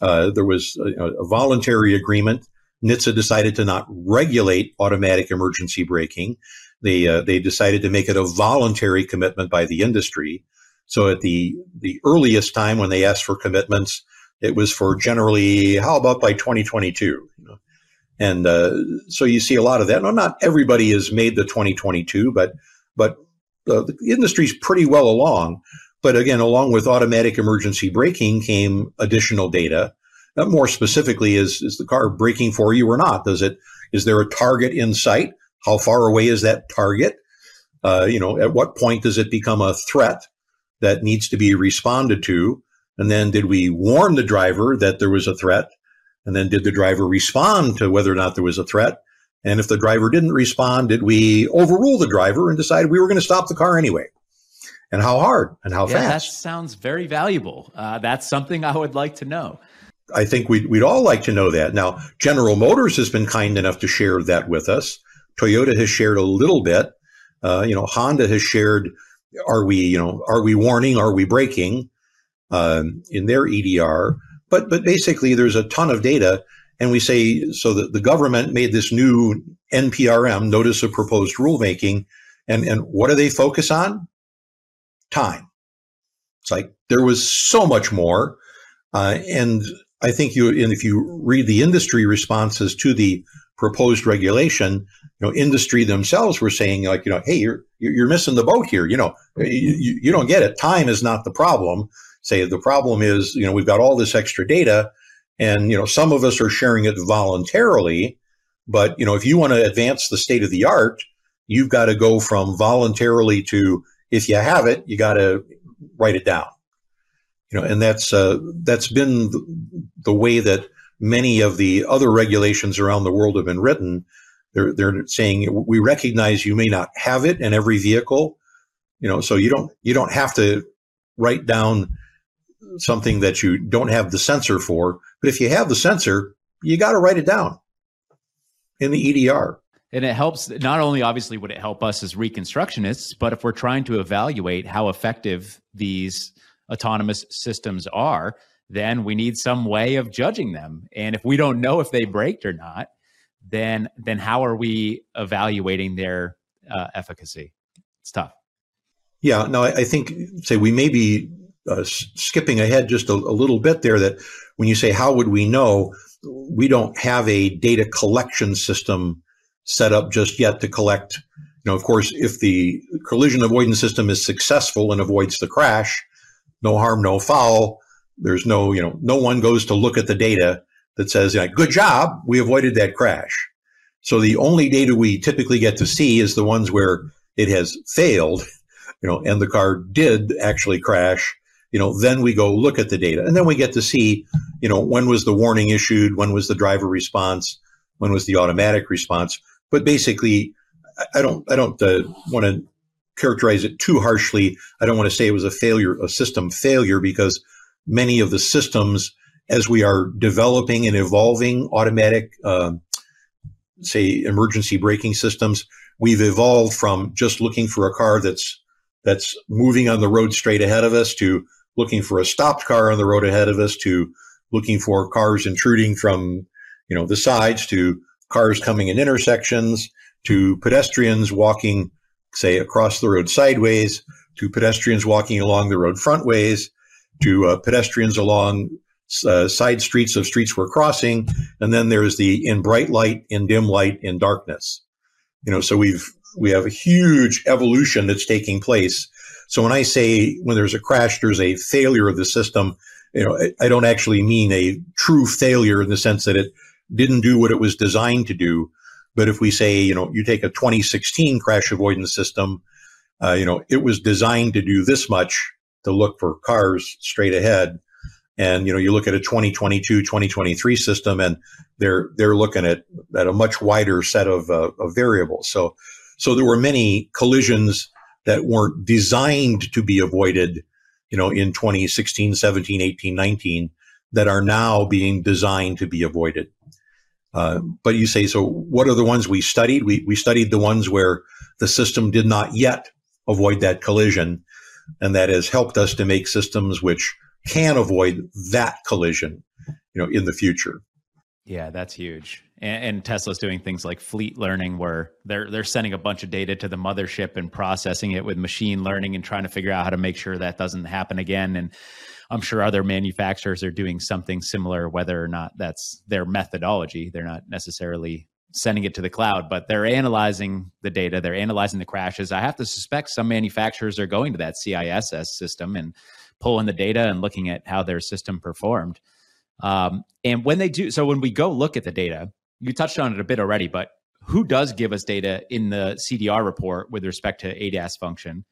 S2: uh, there was a, a, voluntary agreement. NHTSA decided to not regulate automatic emergency braking. They uh, they decided to make it a voluntary commitment by the industry. So at the the earliest time when they asked for commitments, it was for generally how about by 2022. You know? And uh, so you see a lot of that. Now, not everybody has made the 2022, but but the industry's pretty well along. But again, along with automatic emergency braking came additional data. More specifically, is, is the car braking for you or not? Does it, is there a target in sight? How far away is that target? Uh, you know, at what point does it become a threat that needs to be responded to? And then did we warn the driver that there was a threat? And then did the driver respond to whether or not there was a threat? And if the driver didn't respond, did we overrule the driver and decide we were going to stop the car anyway? And how hard and how
S1: yeah,
S2: fast.
S1: That sounds very valuable. Uh, that's something I would like to know.
S2: I think we'd, we'd all like to know that. Now, General Motors has been kind enough to share that with us. Toyota has shared a little bit. Uh, you know, Honda has shared. Are we, you know, are we warning? Are we braking um, in their EDR? But but basically, there's a ton of data, and we say so that the government made this new NPRM, Notice of Proposed Rulemaking, and and what do they focus on? Time. It's like there was so much more. Uh, and I think you, and if you read the industry responses to the proposed regulation, you know, industry themselves were saying like, you know, hey, you're you're missing the boat here. You know, you, you don't get it. Time is not the problem. Say the problem is, you know, we've got all this extra data, and you know, some of us are sharing it voluntarily. But you know, if you want to advance the state of the art, you've got to go from voluntarily to if you have it, you got to write it down. You know, and that's uh, that's been the way that many of the other regulations around the world have been written. They're they're saying we recognize you may not have it in every vehicle, you know, so you don't you don't have to write down something that you don't have the sensor for. But if you have the sensor, you got to write it down in the EDR.
S1: And it helps not only obviously would it help us as reconstructionists, but if we're trying to evaluate how effective these autonomous systems are, then we need some way of judging them. And if we don't know if they braked or not, then then how are we evaluating their uh, efficacy? It's tough.
S2: Yeah, no, I, I think say we may be uh, skipping ahead just a, a little bit there. That when you say how would we know, we don't have a data collection system set up just yet to collect. You know, of course, if the collision avoidance system is successful and avoids the crash, no harm, no foul. There's no, you know, no one goes to look at the data that says, yeah, good job, we avoided that crash. So the only data we typically get to see is the ones where it has failed, you know, and the car did actually crash. You know, then we go look at the data and then we get to see, you know, when was the warning issued? When was the driver response? When was the automatic response? But basically, I don't, I don't uh, want to characterize it too harshly. I don't want to say it was a failure, a system failure, because many of the systems, as we are developing and evolving automatic, uh, say, emergency braking systems, we've evolved from just looking for a car that's that's moving on the road straight ahead of us to looking for a stopped car on the road ahead of us to looking for cars intruding from you know the sides to cars coming in intersections to pedestrians walking say, across the road sideways, to pedestrians walking along the road frontways, to uh, pedestrians along uh, side streets of streets we're crossing, and then there's the in bright light, in dim light, in darkness. You know, so we've we have a huge evolution that's taking place. So when I say when there's a crash, there's a failure of the system. You know, I, I don't actually mean a true failure in the sense that it didn't do what it was designed to do. But if we say, you know, you take a 2016 crash avoidance system, uh, you know, it was designed to do this much to look for cars straight ahead. And, you know, you look at a 2022, 2023 system and they're, they're looking at, at a much wider set of, uh, of variables. So, so there were many collisions that weren't designed to be avoided, you know, in 2016, 17, 18, 19 that are now being designed to be avoided. Uh, but you say, so what are the ones we studied? We, we studied the ones where the system did not yet avoid that collision. And that has helped us to make systems which can avoid that collision, you know, in the future.
S1: Yeah, that's huge. And, and, Tesla's doing things like fleet learning, where they're they're sending a bunch of data to the mothership and processing it with machine learning and trying to figure out how to make sure that doesn't happen again. And I'm sure other manufacturers are doing something similar, whether or not that's their methodology. They're not necessarily sending it to the cloud, but they're analyzing the data, they're analyzing the crashes. I have to suspect some manufacturers are going to that CISS system and pulling the data and looking at how their system performed. Um, and when they do, so when we go look at the data, you touched on it a bit already, but who does give us data in the CDR report with respect to ADAS function?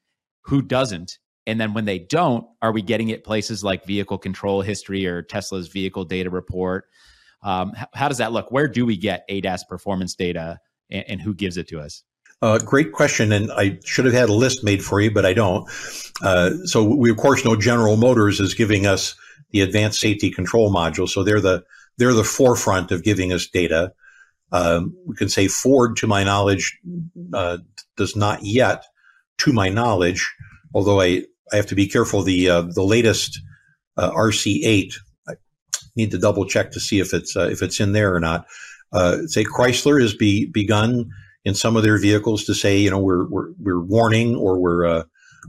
S1: Who doesn't? And then when they don't, are we getting it places like vehicle control history or Tesla's vehicle data report? Um, how, does that look? Where do we get ADAS performance data and, and who gives it to us?
S2: Uh, great question, and I should have had a list made for you, but I don't. Uh, so we of course know General Motors is giving us the advanced safety control module, so they're the they're the forefront of giving us data. Um, we can say Ford, to my knowledge, uh, does not yet, to my knowledge, although I I have to be careful. The uh, the latest uh, RC8, I need to double check to see if it's uh, if it's in there or not. Uh, say Chrysler has be, begun in some of their vehicles to say, you know, we're we're, we're warning or we're uh,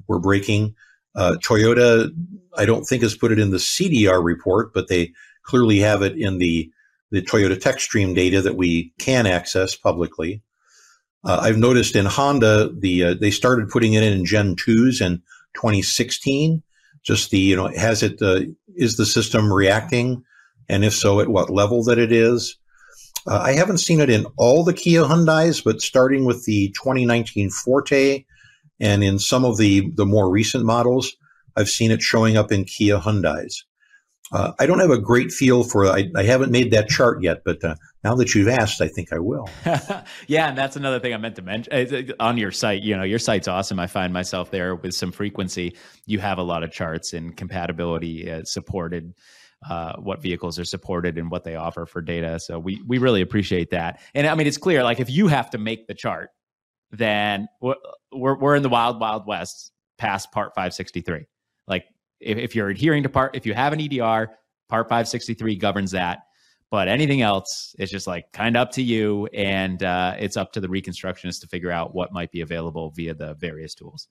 S2: we're braking. Uh, Toyota, I don't think has put it in the CDR report, but they clearly have it in the the Toyota TechStream data that we can access publicly. I've noticed in Honda, the they started putting it in Gen 2s and 2016? Just the, you know, has it, uh, is the system reacting? And if so, at what level that it is? Uh, I haven't seen it in all the Kia Hyundais, but starting with the 2019 Forte and in some of the, the more recent models, I've seen it showing up in Kia Hyundai's. Uh, I don't have a great feel for. I, I haven't made that chart yet, but uh, now that you've asked, I think I will.
S1: yeah, and that's another thing I meant to mention uh, on your site. You know, your site's awesome. I find myself there with some frequency. You have a lot of charts and compatibility uh, supported. Uh, what vehicles are supported and what they offer for data. So we we really appreciate that. And I mean, it's clear. Like if you have to make the chart, then we're we're in the wild wild west past Part 563. Like if, if you're adhering to part, if you have an EDR, Part 563 governs that. But anything else is just like kind of up to you, and uh, it's up to the reconstructionist to figure out what might be available via the various tools.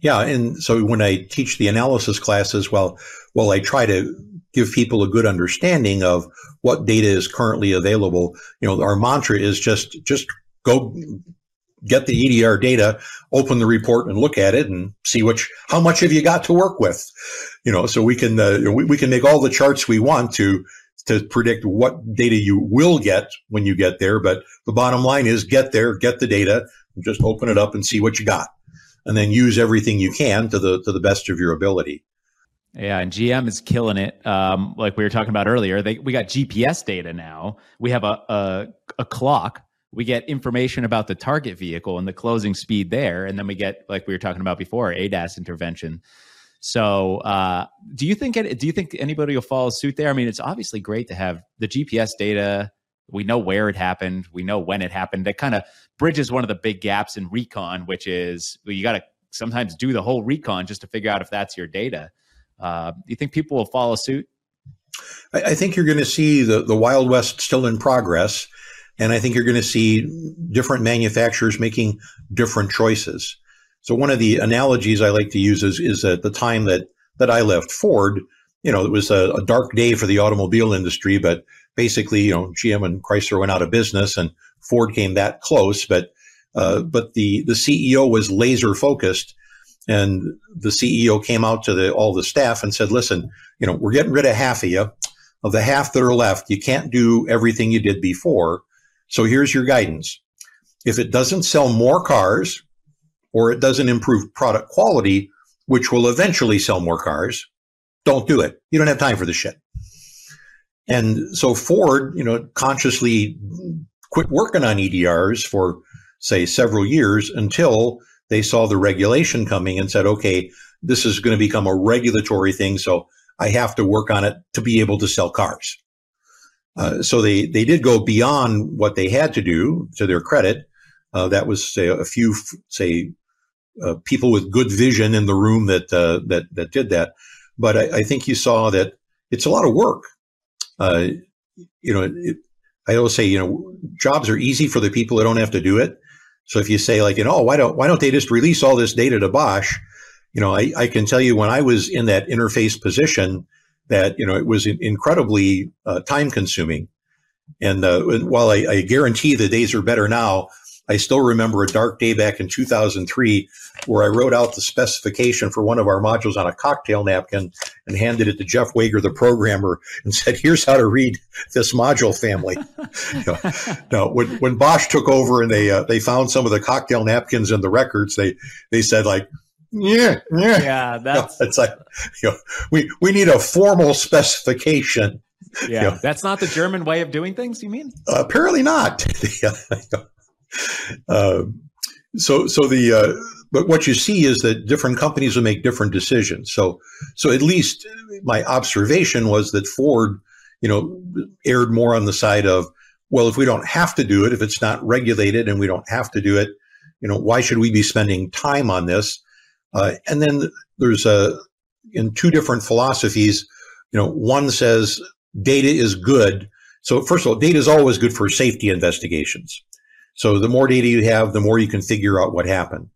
S2: Yeah, and so when I teach the analysis classes, well, well, I try to give people a good understanding of what data is currently available. You know, our mantra is just just go get the EDR data, open the report and look at it and see which, how much have you got to work with? You know, so we can, uh, we, we can make all the charts we want to, to predict what data you will get when you get there. But the bottom line is get there, get the data, just open it up and see what you got. And then use everything you can to the, to the best of your ability.
S1: Yeah, and GM is killing it. Um, like we were talking about earlier, they, we got GPS data now. We have a, a, a clock we get information about the target vehicle and the closing speed there and then we get like we were talking about before adas intervention. So uh, do you think do you think anybody will follow suit there? I mean it's obviously great to have the gps data. We know where it happened. We know when it happened. That kind of bridges one of the big gaps in recon which is well, you got to sometimes do the whole recon just to figure out if that's your data. Uh, do you think people will follow suit?
S2: I, I think you're going to see the, the wild west still in progress and I think you're going to see different manufacturers making different choices. So one of the analogies I like to use is, is at the time that, that I left Ford, you know, it was a, a dark day for the automobile industry, but basically, you know, GM and Chrysler went out of business and Ford came that close, but, uh, but the, the CEO was laser focused and the CEO came out to the, all the staff and said, listen, you know, we're getting rid of half of you. Of the half that are left, you can't do everything you did before. So here's your guidance. If it doesn't sell more cars or it doesn't improve product quality, which will eventually sell more cars, don't do it. You don't have time for this shit. And so Ford, you know, consciously quit working on EDRs for say several years until they saw the regulation coming and said, okay, this is going to become a regulatory thing. So I have to work on it to be able to sell cars. Uh, so they, they did go beyond what they had to do to their credit. Uh, that was say a few say uh, people with good vision in the room that uh, that that did that. But I, I, think you saw that it's a lot of work. Uh, you know, it, I always say you know jobs are easy for the people that don't have to do it. So if you say like you know oh, why don't why don't they just release all this data to Bosch? You know, I, I can tell you when I was in that interface position that you know it was incredibly uh, time consuming. And uh, while I, I, guarantee the days are better now, I still remember a dark day back in 2003 where I wrote out the specification for one of our modules on a cocktail napkin and handed it to Jeff Wager, the programmer, and said, "Here's how to read this module family." you know, no, when when Bosch took over and they uh, they found some of the cocktail napkins in the records, they they said like yeah, yeah,
S1: yeah. That's
S2: know, it's like you know, we we need a formal specification.
S1: Yeah, you know. that's not the German way of doing things. You mean?
S2: Uh, apparently not. uh, so so the uh, but what you see is that different companies will make different decisions. So so at least my observation was that Ford, you know, erred more on the side of well, if we don't have to do it, if it's not regulated and we don't have to do it, you know, why should we be spending time on this? Uh, and then there's a, in two different philosophies, you know, one says data is good. So first of all, data is always good for safety investigations. So the more data you have, the more you can figure out what happened.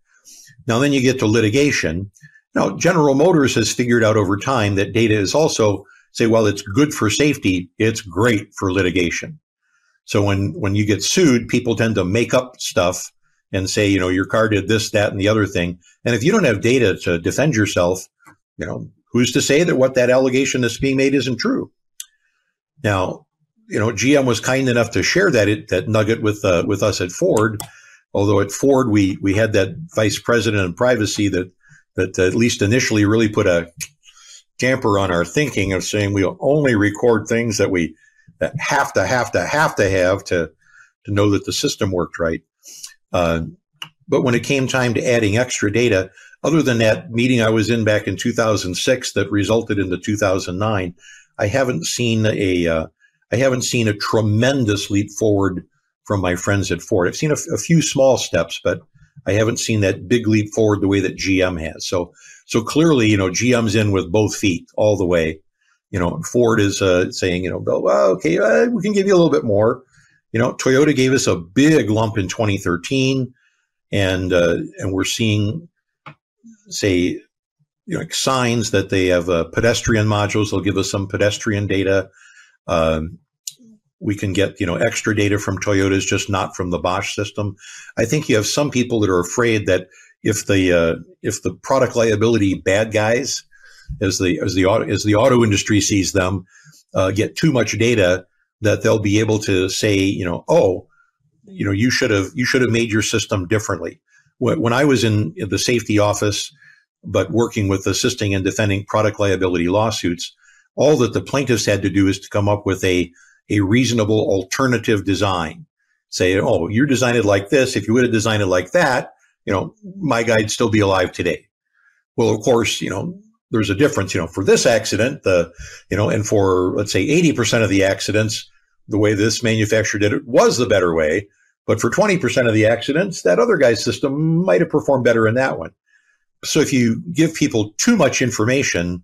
S2: Now then you get to litigation. Now General Motors has figured out over time that data is also say, well, it's good for safety. It's great for litigation. So when, when you get sued, people tend to make up stuff and say, you know, your car did this, that, and the other thing. And if you don't have data to defend yourself, you know, who's to say that what that allegation that's being made isn't true? Now, you know, GM was kind enough to share that that nugget with uh, with us at Ford. Although at Ford we we had that vice president of privacy that that at least initially really put a damper on our thinking of saying we'll only record things that we that have to have to have to have to to know that the system worked right. Uh, but when it came time to adding extra data, other than that meeting I was in back in 2006 that resulted in the 2009, I haven't seen a uh, I haven't seen a tremendous leap forward from my friends at Ford. I've seen a, few small steps, but I haven't seen that big leap forward the way that GM has. So, so clearly, you know, GM's in with both feet all the way. You know, Ford is uh, saying, you know, well, okay, uh, we can give you a little bit more. You know, Toyota gave us a big lump in 2013, and uh, and we're seeing, say, you know, signs that they have uh, pedestrian modules. They'll give us some pedestrian data. Um, we can get you know extra data from Toyotas, just not from the Bosch system. I think you have some people that are afraid that if the uh, if the product liability bad guys, as the as the auto, as the auto industry sees them, uh, get too much data, that they'll be able to say, you know, oh, mm-hmm. you know, you should have you should have made your system differently. When, when I was in, in the safety office, but working with assisting and defending product liability lawsuits, all that the plaintiffs had to do is to come up with a a reasonable alternative design. Say, oh, you designed it like this. If you would have designed it like that, you know, my guy'd still be alive today. Well, of course, you know, there's a difference, you know, for this accident, the, you know, and for let's say 80% of the accidents, the way this manufacturer did it was the better way. But for 20% of the accidents, that other guy's system might have performed better in that one. So if you give people too much information,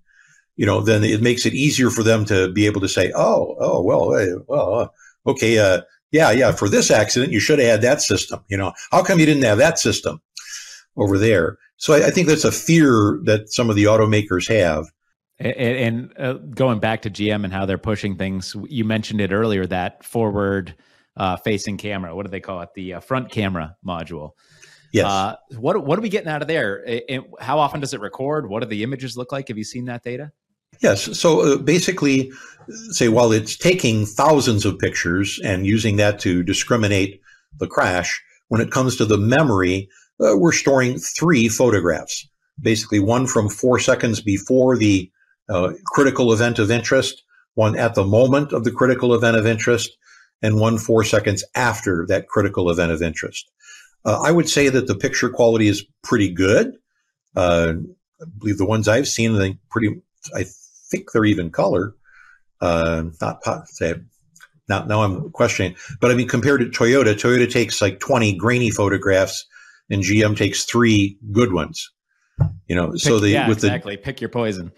S2: you know, then it makes it easier for them to be able to say, oh, oh, well, well, uh, okay, uh, yeah, yeah, for this accident, you should have had that system. You know, how come you didn't have that system over there? So I, I think that's a fear that some of the automakers have.
S1: And, and uh, going back to GM and how they're pushing things, you mentioned it earlier that forward uh, facing camera. What do they call it? The uh, front camera module.
S2: Yes. Uh,
S1: what what are we getting out of there? It, how often does it record? What do the images look like? Have you seen that data?
S2: Yes. So uh, basically, say while it's taking thousands of pictures and using that to discriminate the crash, when it comes to the memory, uh, we're storing three photographs. Basically, one from four seconds before the uh, critical event of interest, one at the moment of the critical event of interest, and one four seconds after that critical event of interest. Uh, I would say that the picture quality is pretty good. Uh, I believe the ones I've seen, I think pretty, I think they're even color. Uh, not say, not now I'm questioning, but I mean compared to Toyota, Toyota takes like 20 grainy photographs, and GM takes three good ones. You know,
S1: Pick,
S2: so the
S1: yeah,
S2: with
S1: exactly the, pick your poison.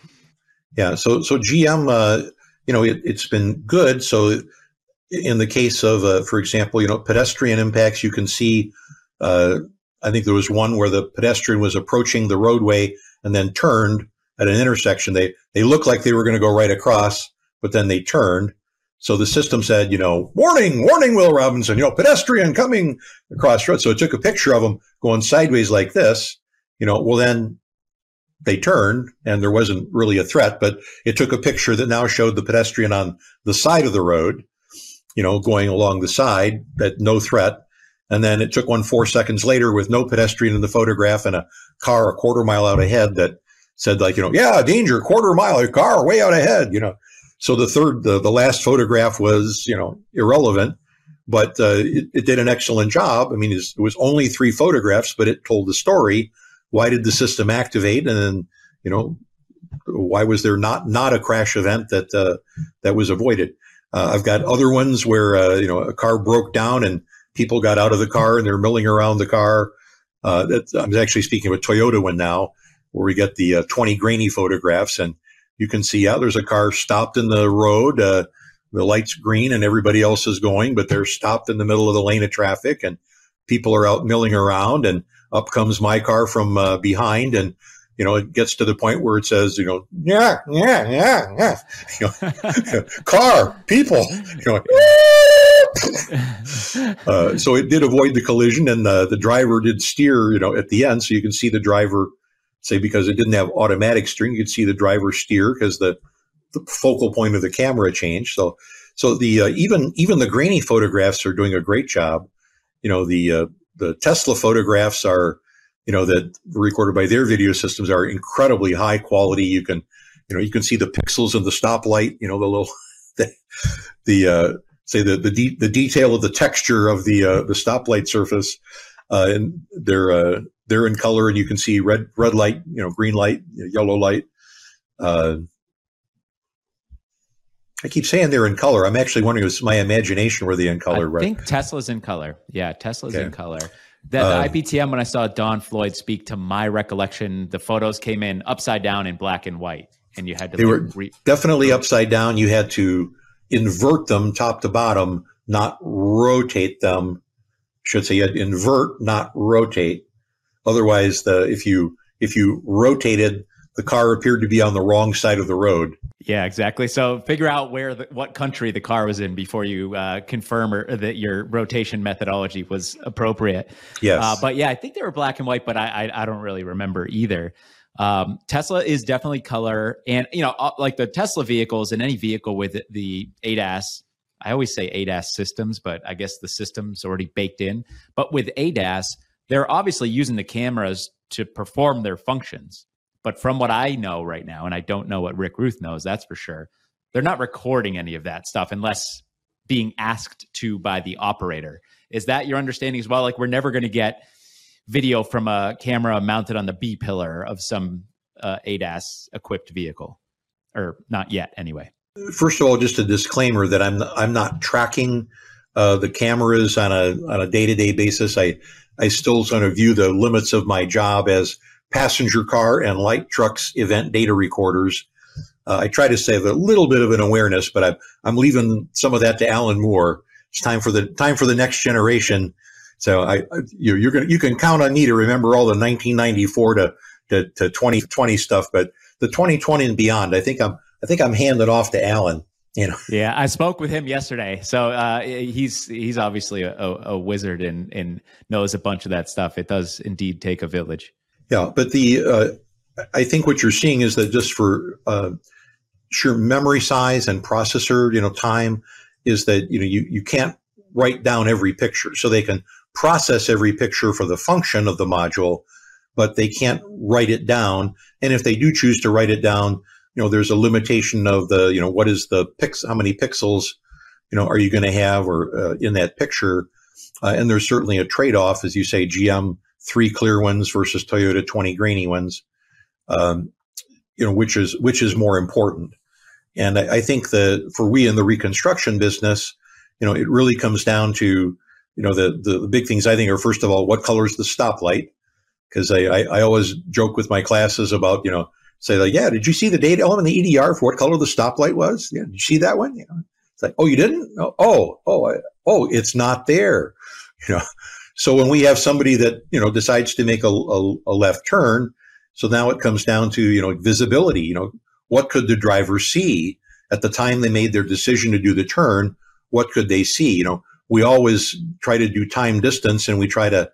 S2: Yeah, so so GM, uh, you know, it, has been good. So in the case of, uh, for example, you know, pedestrian impacts, you can see. Uh, I think there was one where the pedestrian was approaching the roadway and then turned at an intersection. They they looked like they were going to go right across, but then they turned. So the system said, you know, warning, warning, Will Robinson, you know, pedestrian coming across road. So it took a picture of them going sideways like this. You know, well then they turned and there wasn't really a threat, but it took a picture that now showed the pedestrian on the side of the road, you know, going along the side, that no threat. And then it took one four seconds later with no pedestrian in the photograph and a car a quarter mile out ahead that said like, you know, yeah, danger, quarter mile, a car way out ahead, you know. So the third, the, the last photograph was, you know, irrelevant, but uh, it, it, did an excellent job. I mean, it was only three photographs, but it told the story. Why did the system activate? And then, you know, why was there not not a crash event that uh, that was avoided? Uh, I've got other ones where uh, you know a car broke down and people got out of the car and they're milling around the car. Uh, I'm actually speaking of a Toyota one now, where we get the uh, 20 grainy photographs and you can see, yeah, there's a car stopped in the road. Uh, the light's green and everybody else is going, but they're stopped in the middle of the lane of traffic and people are out milling around and up comes my car from uh, behind and you know, it gets to the point where it says, you know, yeah, yeah, yeah, yeah, you know, car, people, you know, uh, so it did avoid the collision, and the the driver did steer, you know, at the end, so you can see the driver say because it didn't have automatic steering, you could see the driver steer because the, the, focal point of the camera changed. So, so the uh, even even the grainy photographs are doing a great job. You know, the uh, the Tesla photographs are you know, that recorded by their video systems are incredibly high quality. You can, you know, you can see the pixels of the stoplight, you know, the little, the, the uh, say the, the, de- the detail of the texture of the, uh, the stoplight surface. Uh, and they're, uh, they're in color and you can see red, red light, you know, green light, yellow light. Uh, I keep saying they're in color. I'm actually wondering if it's my imagination were they in color.
S1: I
S2: right?
S1: think Tesla's in color. Yeah, Tesla's okay. in color. That uh, the IPTM when I saw Don Floyd speak to my recollection, the photos came in upside down in black and white, and you had to.
S2: They like, were re- definitely upside down. You had to invert them top to bottom, not rotate them. Should say you had invert, not rotate. Otherwise, the if you if you rotated the car appeared to be on the wrong side of the road.
S1: Yeah, exactly. So figure out where the, what country the car was in before you uh, confirm or, that your rotation methodology was appropriate.
S2: Yes.
S1: Uh, but yeah, I think they were black and white, but I I, I don't really remember either. Um, Tesla is definitely color, and you know, uh, like the Tesla vehicles and any vehicle with the ADAS. I always say ADAS systems, but I guess the system's already baked in. But with ADAS, they're obviously using the cameras to perform their functions. But from what I know right now, and I don't know what Rick Ruth knows, that's for sure, they're not recording any of that stuff unless being asked to by the operator. Is that your understanding as well? Like we're never going to get video from a camera mounted on the B pillar of some uh, ADAS equipped vehicle, or not yet, anyway.
S2: First of all, just a disclaimer that I'm I'm not tracking uh, the cameras on a on a day to day basis. I I still sort of view the limits of my job as passenger car and light trucks event data recorders. Uh, I try to save a little bit of an awareness, but I'm, I'm leaving some of that to Alan Moore. It's time for the time for the next generation. So I, you, you're gonna, you can count on me to remember all the 1994 to, to, to 2020 stuff, but the 2020 and beyond, I think I'm, I think I'm handing off to Alan. You know.
S1: Yeah, I spoke with him yesterday, so uh, he's he's obviously a, a, wizard and and knows a bunch of that stuff. It does indeed take a village.
S2: Yeah, but the uh, I think what you're seeing is that just for uh, sure memory size and processor, you know, time is that you know you you can't write down every picture, so they can process every picture for the function of the module, but they can't write it down. And if they do choose to write it down, you know, there's a limitation of the you know what is the pix how many pixels you know are you going to have or uh, in that picture, uh, and there's certainly a trade off, as you say, GM three clear ones versus Toyota 20 grainy ones. Um, you know, which is, which is more important. And I, I, think that for we in the reconstruction business, you know, it really comes down to, you know, the, the, big things I think are first of all, what color is the stoplight? Cause I, I, I, always joke with my classes about, you know, say like, yeah, did you see the data element the EDR for what color the stoplight was? Yeah. Did you see that one? It's like, oh, you didn't? Oh, oh, oh, I, oh, it's not there. You know, so when we have somebody that you know decides to make a, a, a left turn, so now it comes down to you know visibility. You know what could the driver see at the time they made their decision to do the turn? What could they see? You know we always try to do time distance, and we try to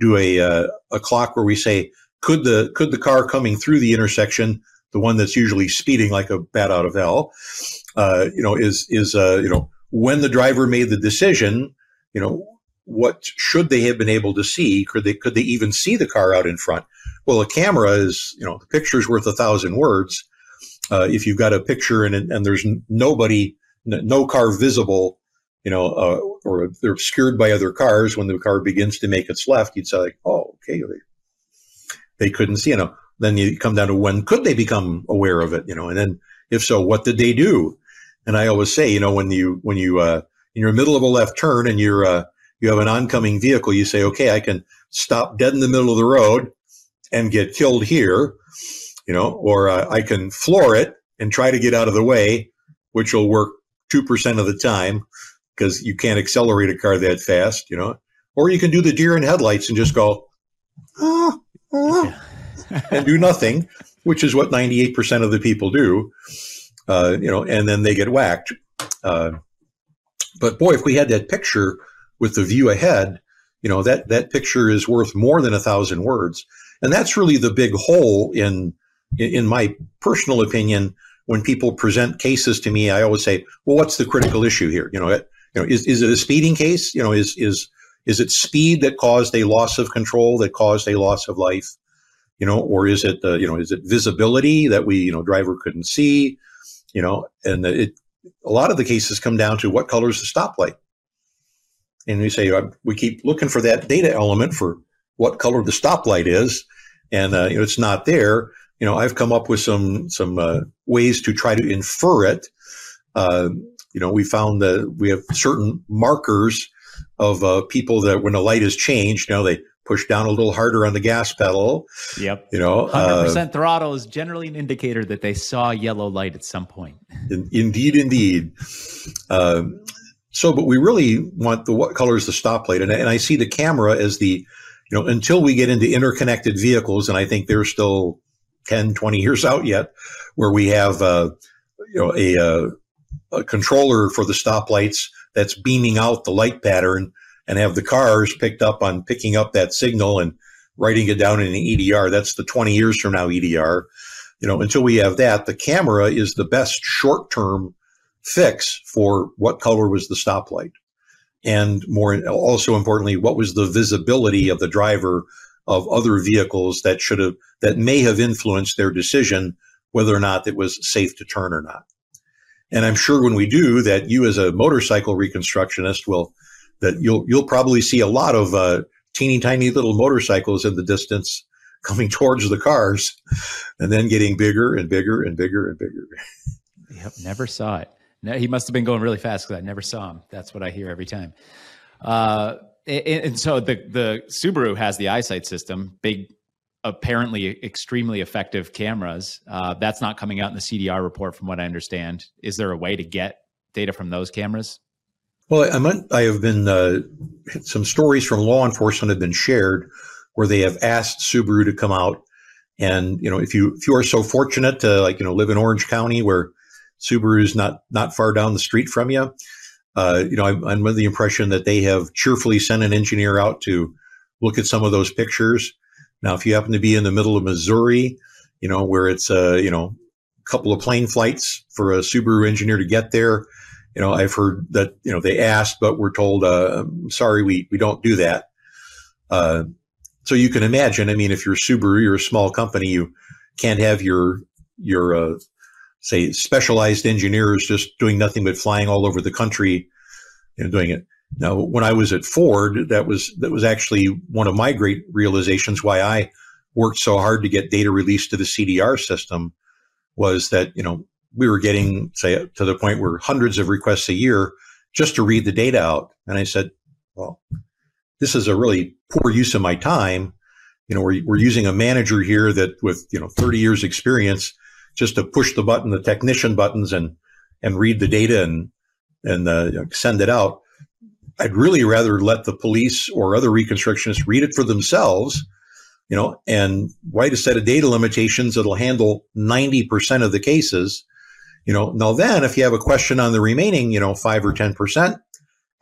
S2: do a uh, a clock where we say could the could the car coming through the intersection, the one that's usually speeding like a bat out of hell, uh, you know, is is uh, you know when the driver made the decision, you know, what should they have been able to see? Could they could they even see the car out in front? Well, a camera is you know the picture's worth a thousand words. Uh, if you've got a picture and and there's nobody, no car visible, you know, uh, or they're obscured by other cars when the car begins to make its left, you'd say like, oh, okay, they, they couldn't see. You know, then you come down to when could they become aware of it? You know, and then if so, what did they do? And I always say, you know, when you when you uh, in the middle of a left turn and you're uh, you have an oncoming vehicle, you say, okay, I can stop dead in the middle of the road and get killed here, you know, or uh, I can floor it and try to get out of the way, which will work 2% of the time because you can't accelerate a car that fast, you know, or you can do the deer in headlights and just go, ah, ah, and do nothing, which is what 98% of the people do, uh, you know, and then they get whacked. Uh, but boy, if we had that picture with the view ahead, you know, that, that picture is worth more than a thousand words. And that's really the big hole in, in my personal opinion. When people present cases to me, I always say, well, what's the critical issue here? You know, it, you know, is, is it a speeding case? You know, is, is, is it speed that caused a loss of control that caused a loss of life? You know, or is it uh, you know is it visibility that we you know driver couldn't see? You know, and it a lot of the cases come down to what color is the stoplight, and we say uh, we keep looking for that data element for what color the stoplight is, and uh, you know it's not there. You know, I've come up with some some uh, ways to try to infer it. Uh, you know, we found that we have certain markers of uh, people that when a light is changed, you know, they push down a little harder on the gas pedal.
S1: Yep.
S2: You know,
S1: hundred uh, percent throttle is generally an indicator that they saw yellow light at some point.
S2: In, indeed, indeed. So, but we really want the what color is the stoplight, and, and I see the camera as the, you know, until we get into interconnected vehicles, and I think they're still 10, 20 years out yet, where we have, uh, you know, a, uh, a controller for the stoplights that's beaming out the light pattern and have the cars picked up on picking up that signal and writing it down in an EDR. That's the 20 years from now EDR. You know, until we have that, the camera is the best short term fix for what color was the stoplight. And more also importantly, what was the visibility of the driver of other vehicles that should have, that may have influenced their decision whether or not it was safe to turn or not. And I'm sure when we do that, you as a motorcycle reconstructionist will that you'll you'll probably see a lot of uh, teeny tiny little motorcycles in the distance coming towards the cars, and then getting bigger and bigger and bigger and bigger.
S1: Yep, never saw it. He must have been going really fast because I never saw him. That's what I hear every time. Uh, and, and so the the Subaru has the eyesight system, big apparently extremely effective cameras. Uh, that's not coming out in the CDR report, from what I understand. Is there a way to get data from those cameras?
S2: Well, I, I have been uh, some stories from law enforcement have been shared where they have asked Subaru to come out, and you know, if you if you are so fortunate to like you know live in Orange County where Subaru is not not far down the street from you, uh, you know, I'm, I'm under the impression that they have cheerfully sent an engineer out to look at some of those pictures now, if you happen to be in the middle of Missouri, you know, where it's a, you know, couple of plane flights for a Subaru engineer to get there, you know, I've heard that, you know, they asked, but we're told, uh, sorry, we, we don't do that. Uh, so you can imagine, I mean, if you're Subaru, you're a small company, you can't have your, your, uh, say specialized engineers just doing nothing but flying all over the country and doing it. Now, when I was at Ford, that was that was actually one of my great realizations why I worked so hard to get data released to the CDR system was that you know we were getting say to the point where hundreds of requests a year just to read the data out, and I said, well, this is a really poor use of my time. You know, we're, we're using a manager here that with you know 30 years experience just to push the button, the technician buttons, and and read the data and and uh, send it out I'd really rather let the police or other reconstructionists read it for themselves, you know, and write a set of data limitations that'll handle 90% of the cases. You know, now then, if you have a question on the remaining, you know, five or 10%,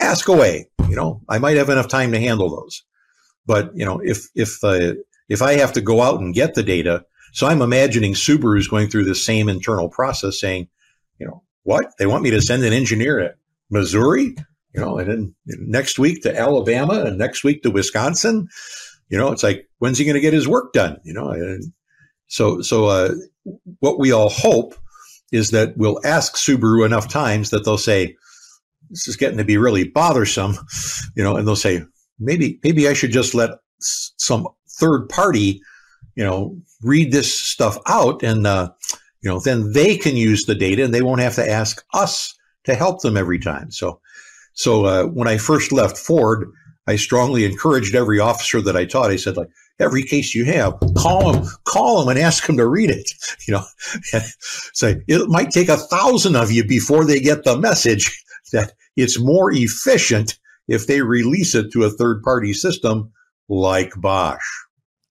S2: ask away. You know, I might have enough time to handle those. But, you know, if, if, uh, if I have to go out and get the data, so I'm imagining Subaru's going through the same internal process saying, you know, what? They want me to send an engineer to Missouri? you know, and then next week to Alabama and next week to Wisconsin. You know, it's like, when's he going to get his work done? You know, and so, so, uh, what we all hope is that we'll ask Subaru enough times that they'll say, this is getting to be really bothersome, you know, and they'll say, maybe, maybe I should just let some third party, you know, read this stuff out and, uh, you know, then they can use the data and they won't have to ask us to help them every time. So, so uh, when I first left Ford, I strongly encouraged every officer that I taught. I said, like, every case you have, call them, call them and ask them to read it. You know, say it might take a thousand of you before they get the message that it's more efficient if they release it to a third party system like Bosch.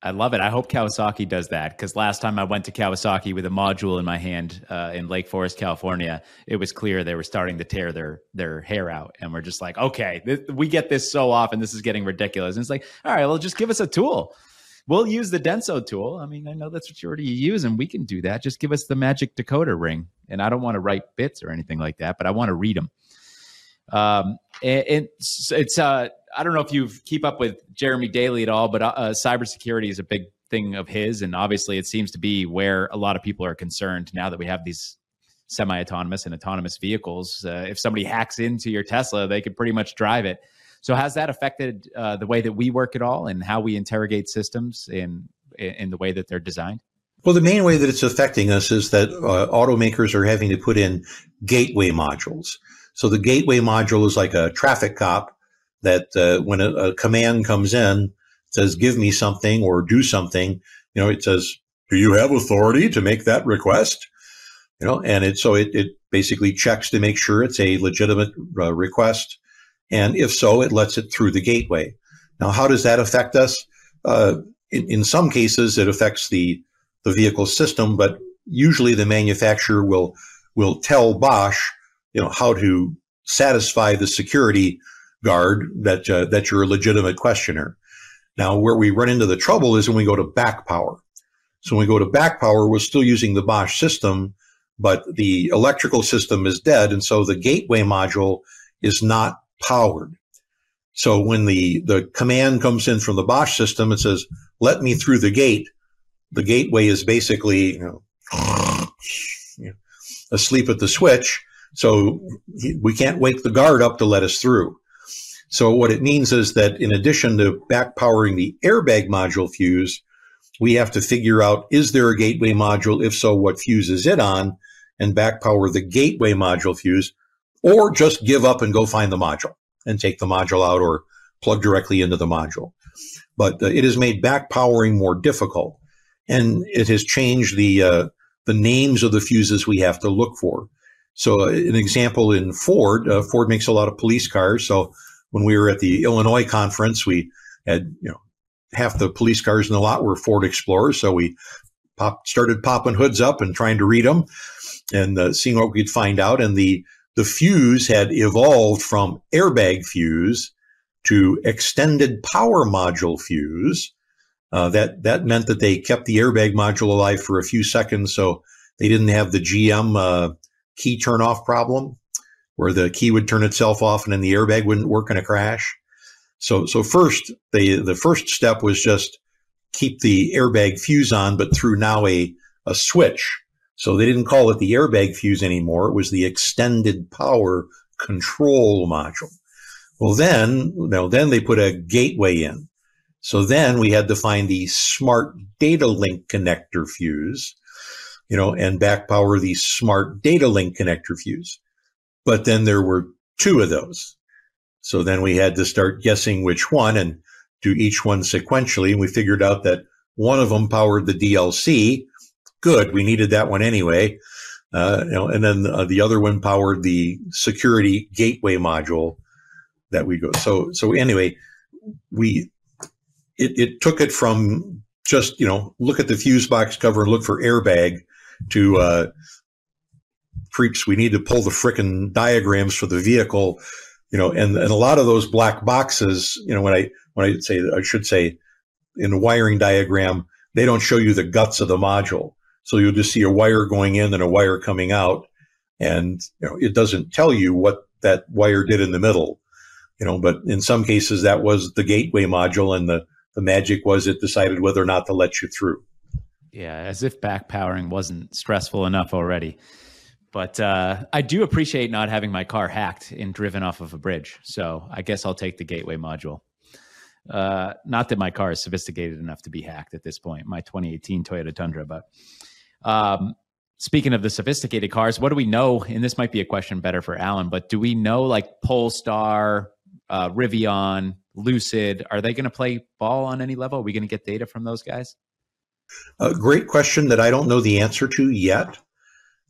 S1: I love it. I hope Kawasaki does that because last time I went to Kawasaki with a module in my hand uh, in Lake Forest, California, it was clear they were starting to tear their their hair out, and we're just like, okay, th- we get this so often, this is getting ridiculous. And it's like, all right, well, just give us a tool. We'll use the Denso tool. I mean, I know that's what you already use, and we can do that. Just give us the magic decoder ring, and I don't want to write bits or anything like that, but I want to read them. Um, and it's, it's uh, I don't know if you keep up with Jeremy Daly at all, but uh, cybersecurity is a big thing of his, and obviously it seems to be where a lot of people are concerned now that we have these semi-autonomous and autonomous vehicles. Uh, if somebody hacks into your Tesla, they could pretty much drive it. So has that affected uh, the way that we work at all, and how we interrogate systems in in the way that they're designed?
S2: Well, the main way that it's affecting us is that uh, automakers are having to put in gateway modules. So the gateway module is like a traffic cop that uh, when a, a, command comes in, says, give me something or do something, you know, it says, do you have authority to make that request? You know, and it, so it, it basically checks to make sure it's a legitimate uh, request. And if so, it lets it through the gateway. Now, how does that affect us? Uh, in, in some cases, it affects the the vehicle system, but usually the manufacturer will will tell Bosch, you know, how to satisfy the security guard that uh, that you're a legitimate questioner. Now, where we run into the trouble is when we go to back power. So when we go to back power, we're still using the Bosch system, but the electrical system is dead, and so the gateway module is not powered. So when the the command comes in from the Bosch system, it says, "Let me through the gate." the gateway is basically you know, asleep at the switch. So we can't wake the guard up to let us through. So what it means is that in addition to back powering the airbag module fuse, we have to figure out, is there a gateway module? If so, what fuse is it on? And back power the gateway module fuse, or just give up and go find the module and take the module out or plug directly into the module. But uh, it has made back powering more difficult and it has changed the uh, the names of the fuses we have to look for. So, an example in Ford, uh, Ford makes a lot of police cars. So, when we were at the Illinois conference, we had you know half the police cars in the lot were Ford Explorers. So we pop, started popping hoods up and trying to read them and uh, seeing what we could find out. And the the fuse had evolved from airbag fuse to extended power module fuse uh, that that meant that they kept the airbag module alive for a few seconds, so they didn't have the GM uh, key turn off problem, where the key would turn itself off and then the airbag wouldn't work in a crash. So so first, they the first step was just keep the airbag fuse on, but through now a a switch. So they didn't call it the airbag fuse anymore. It was the extended power control module. Well, then, know, then they put a gateway in. So then we had to find the smart data link connector fuse, you know, and back power the smart data link connector fuse. But then there were two of those. So then we had to start guessing which one and do each one sequentially. And we figured out that one of them powered the DLC. Good. We needed that one anyway. Uh, you know, and then uh, the other one powered the security gateway module that we go. So, so anyway, we it, it took it from just you know look at the fuse box cover and look for airbag to uh, creeps. We need to pull the frickin' diagrams for the vehicle, you know, and and a lot of those black boxes, you know, when I when I say I should say in the wiring diagram, they don't show you the guts of the module, so you'll just see a wire going in and a wire coming out, and you know it doesn't tell you what that wire did in the middle, you know. But in some cases, that was the gateway module, and the the magic was it decided whether or not to let you through.
S1: Yeah, as if back powering wasn't stressful enough already. But uh, I do appreciate not having my car hacked and driven off of a bridge. So I guess I'll take the gateway module. Uh, not that my car is sophisticated enough to be hacked at this point, my 2018 Toyota Tundra. But um, speaking of the sophisticated cars, what do we know? And this might be a question better for Alan, but do we know like Polestar, uh, Rivian, Lucid, are they going to play ball on any level? Are we going to get data from those guys?
S2: A great question that I don't know the answer to yet.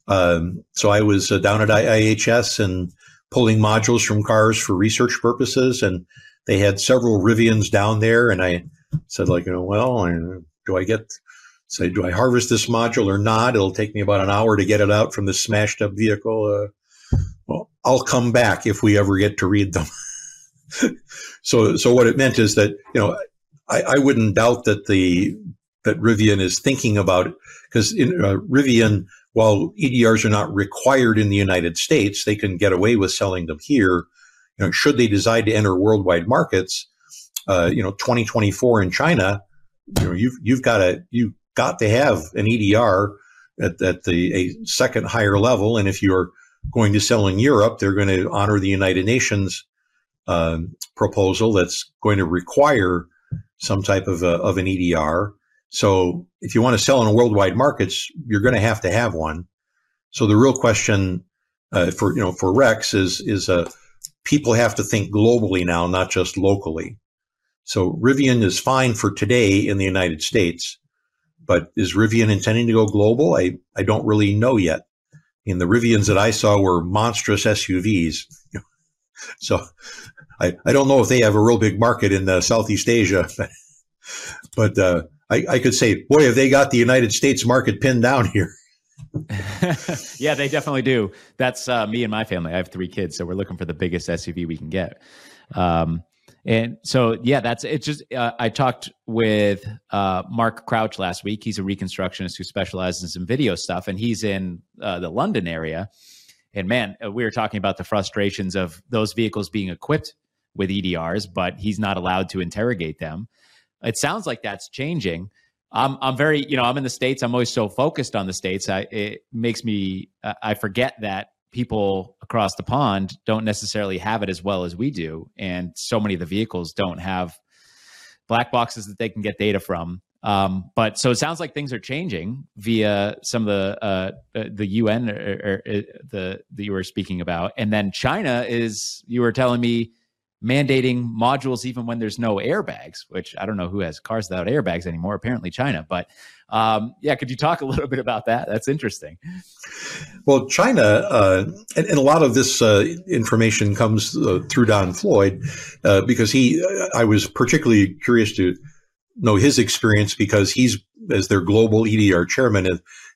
S2: Um, so I was uh, down at IHS and pulling modules from cars for research purposes, and they had several Rivians down there. And I said, like, you know, well, do I get say, do I harvest this module or not? It'll take me about an hour to get it out from this smashed up vehicle. Uh, well, I'll come back if we ever get to read them. so, so what it meant is that you know, I, I wouldn't doubt that the that Rivian is thinking about because in uh, Rivian, while EDRs are not required in the United States, they can get away with selling them here. you know, should they decide to enter worldwide markets, uh, you know, 2024 in China, you know, you've you've got to you got to have an EDR at, at the a second higher level, and if you're going to sell in Europe, they're going to honor the United Nations uh, proposal that's going to require some type of, a, of an EDR. So if you want to sell in a worldwide markets, you're going to have to have one. So the real question uh, for you know for Rex is is uh, people have to think globally now, not just locally. So Rivian is fine for today in the United States, but is Rivian intending to go global? I, I don't really know yet. In the Rivians that I saw were monstrous SUVs. so I, I don't know if they have a real big market in uh, Southeast Asia, but uh, I, I could say, boy, have they got the United States market pinned down here.
S1: yeah, they definitely do. That's uh, me and my family. I have three kids, so we're looking for the biggest SUV we can get. Um, and so, yeah, that's it. Just uh, I talked with uh, Mark Crouch last week. He's a reconstructionist who specializes in some video stuff, and he's in uh, the London area. And man, uh, we were talking about the frustrations of those vehicles being equipped with EDRs, but he's not allowed to interrogate them. It sounds like that's changing. I'm I'm very you know I'm in the states. I'm always so focused on the states. I it makes me I forget that people across the pond don't necessarily have it as well as we do, and so many of the vehicles don't have black boxes that they can get data from. Um, but so it sounds like things are changing via some of the uh, uh the UN or, or, or the that you were speaking about, and then China is you were telling me mandating modules even when there's no airbags, which I don't know who has cars without airbags anymore. Apparently, China. But um, yeah, could you talk a little bit about that? That's interesting.
S2: Well, China, uh, and, and, a lot of this uh, information comes uh, through Don Floyd uh, because he. I was particularly curious to know his experience because he's, as their global EDR chairman,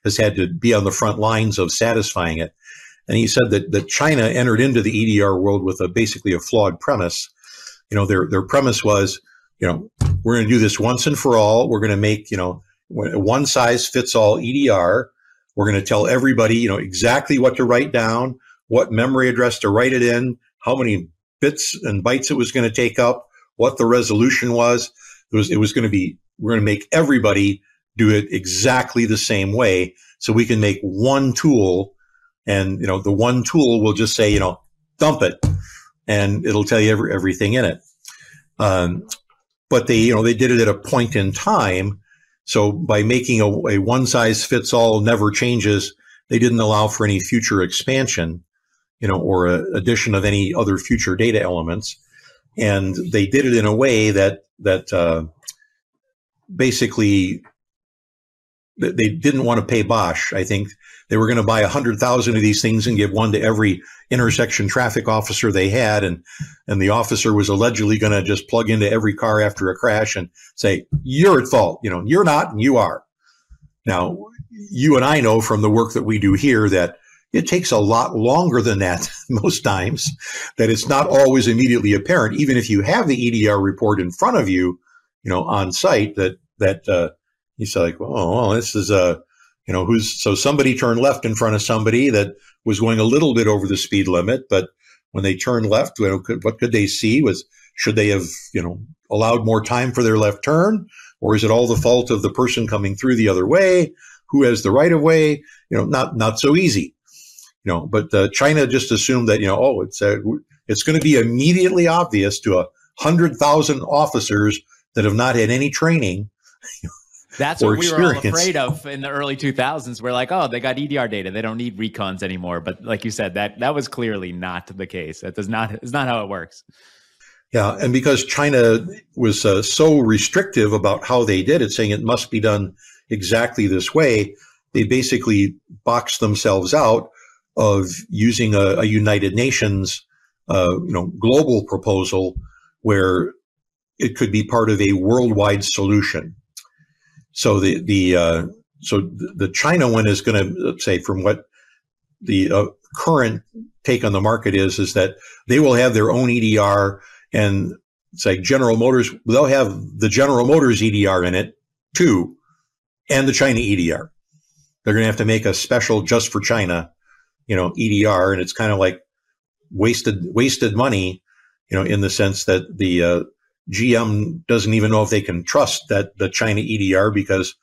S2: has had to be on the front lines of satisfying it. And he said that, that China entered into the EDR world with a basically a flawed premise. You know, their, their premise was, you know, we're going to do this once and for all. We're going to make, you know, one size fits all EDR. We're going to tell everybody, you know, exactly what to write down, what memory address to write it in, how many bits and bytes it was going to take up, what the resolution was. It was, it was going to be, we're going to make everybody do it exactly the same way. So we can make one tool and, you know, the one tool will just say, you know, dump it and it'll tell you every, everything in it. Um, but they, you know, they did it at a point in time. So by making a, a one size fits all never changes, they didn't allow for any future expansion, you know, or a, addition of any other future data elements. And they did it in a way that, that, uh, basically they didn't want to pay Bosch. I think they were going to buy a hundred thousand of these things and give one to every intersection traffic officer they had, and and the officer was allegedly going to just plug into every car after a crash and say, "You're at fault." You know, you're not, and you are. Now, you and I know from the work that we do here that it takes a lot longer than that most times. That it's not always immediately apparent, even if you have the EDR report in front of you, you know, on site. That that uh, He's like, oh, well, this is a, you know, who's, so somebody turned left in front of somebody that was going a little bit over the speed limit, but when they turned left, you know, could, what could they see was, should they have, you know, allowed more time for their left turn? Or is it all the fault of the person coming through the other way? Who has the right of way? You know, not, not so easy. You know, but uh, China just assumed that, you know, oh, it's, uh, it's going to be immediately obvious to a hundred thousand officers that have not had any training
S1: That's what we were all afraid of in the early 2000s. We're like, oh, they got EDR data. They don't need recons anymore. But like you said, that that was clearly not the case. That does not is not how it works.
S2: Yeah, and because China was uh, so restrictive about how they did it, saying it must be done exactly this way, they basically boxed themselves out of using a, a United Nations, uh, you know, global proposal where it could be part of a worldwide solution. So the the uh, so the China one is going to say from what the uh, current take on the market is is that they will have their own EDR and it's like General Motors they'll have the General Motors EDR in it too and the China EDR. They're going to have to make a special just for China, you know, EDR and it's kind of like wasted wasted money you know, in the sense that the uh, GM doesn't even know if they can trust that the China EDR because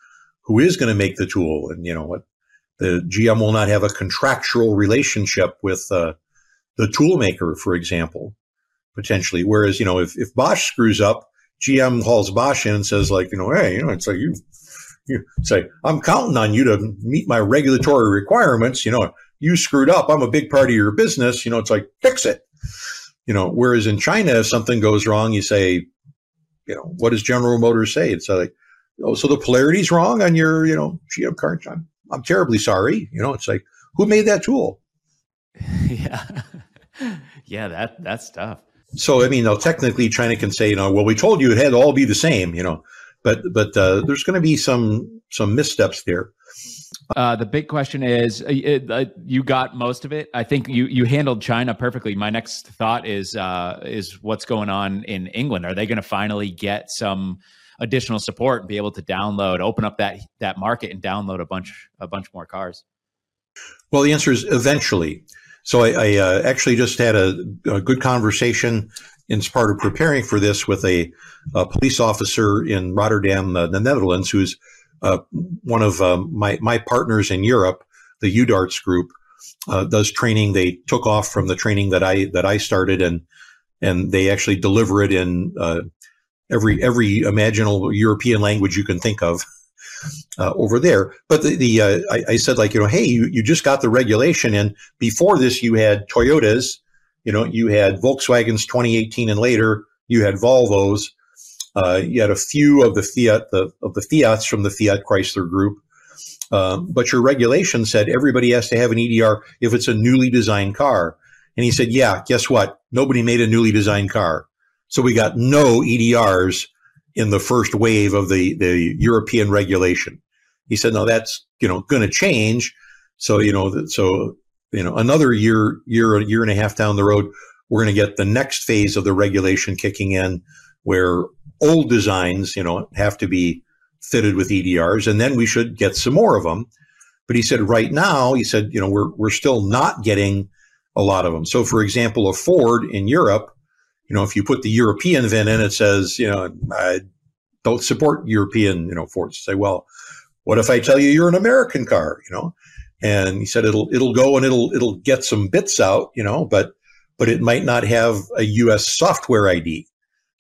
S2: who is going to make the tool, and you know what, the GM will not have a contractual relationship with uh, the tool maker, for example, potentially. Whereas you know, if if Bosch screws up, GM calls Bosch in and says like, you know, hey, you know, it's like you you say, I'm counting on you to meet my regulatory requirements. You know, you screwed up. I'm a big part of your business. You know, it's like, fix it. You know, whereas in China, if something goes wrong, you say, you know, what does General Motors say? It's like, oh, so the polarity's wrong on your, you know, GM car. I'm, I'm terribly sorry. You know, it's like, who made that tool?
S1: yeah. yeah, that that's tough.
S2: So, I mean, now technically China can say, you know, well, we told you it had to all be the same, you know, but but uh, there's going to be some some missteps there.
S1: Uh, the big question is, uh, uh, you got most of it. I think you you handled China perfectly. My next thought is uh, is what's going on in England. Are they going to finally get some additional support and be able to download, open up that that market and download a bunch a bunch more cars?
S2: Well, the answer is eventually. So I, I uh, actually just had a, a, good conversation in part of preparing for this with a, a police officer in Rotterdam, the Netherlands, who's uh, one of um, my my partners in Europe, the UDARTS group, uh, does training. They took off from the training that I that I started, and and they actually deliver it in uh, every every imaginable European language you can think of. Uh, over there. But the, the uh, I, I, said like you know, hey, you, you just got the regulation, and before this, you had Toyotas you know, you had Volkswagens 2018 and later, you had Volvos, uh, you had a few of the Fiat the, of the Fiats from the Fiat Chrysler group, um, but your regulation said everybody has to have an EDR if it's a newly designed car. And he said, yeah, guess what? Nobody made a newly designed car, so we got no EDRs in the first wave of the the European regulation. He said, no, that's you know going to change. So you know, so you know another year year year and a half down the road we're going to get the next phase of the regulation kicking in where old designs you know have to be fitted with EDRs and then we should get some more of them. But he said right now he said you know we're we're still not getting a lot of them. So for example a Ford in Europe you know if you put the European VIN in it says you know I don't support European you know Fords. Say well what if I tell you you're an American car you know? And he said it'll it'll go and it'll it'll get some bits out, you know, but but it might not have a U.S. software ID,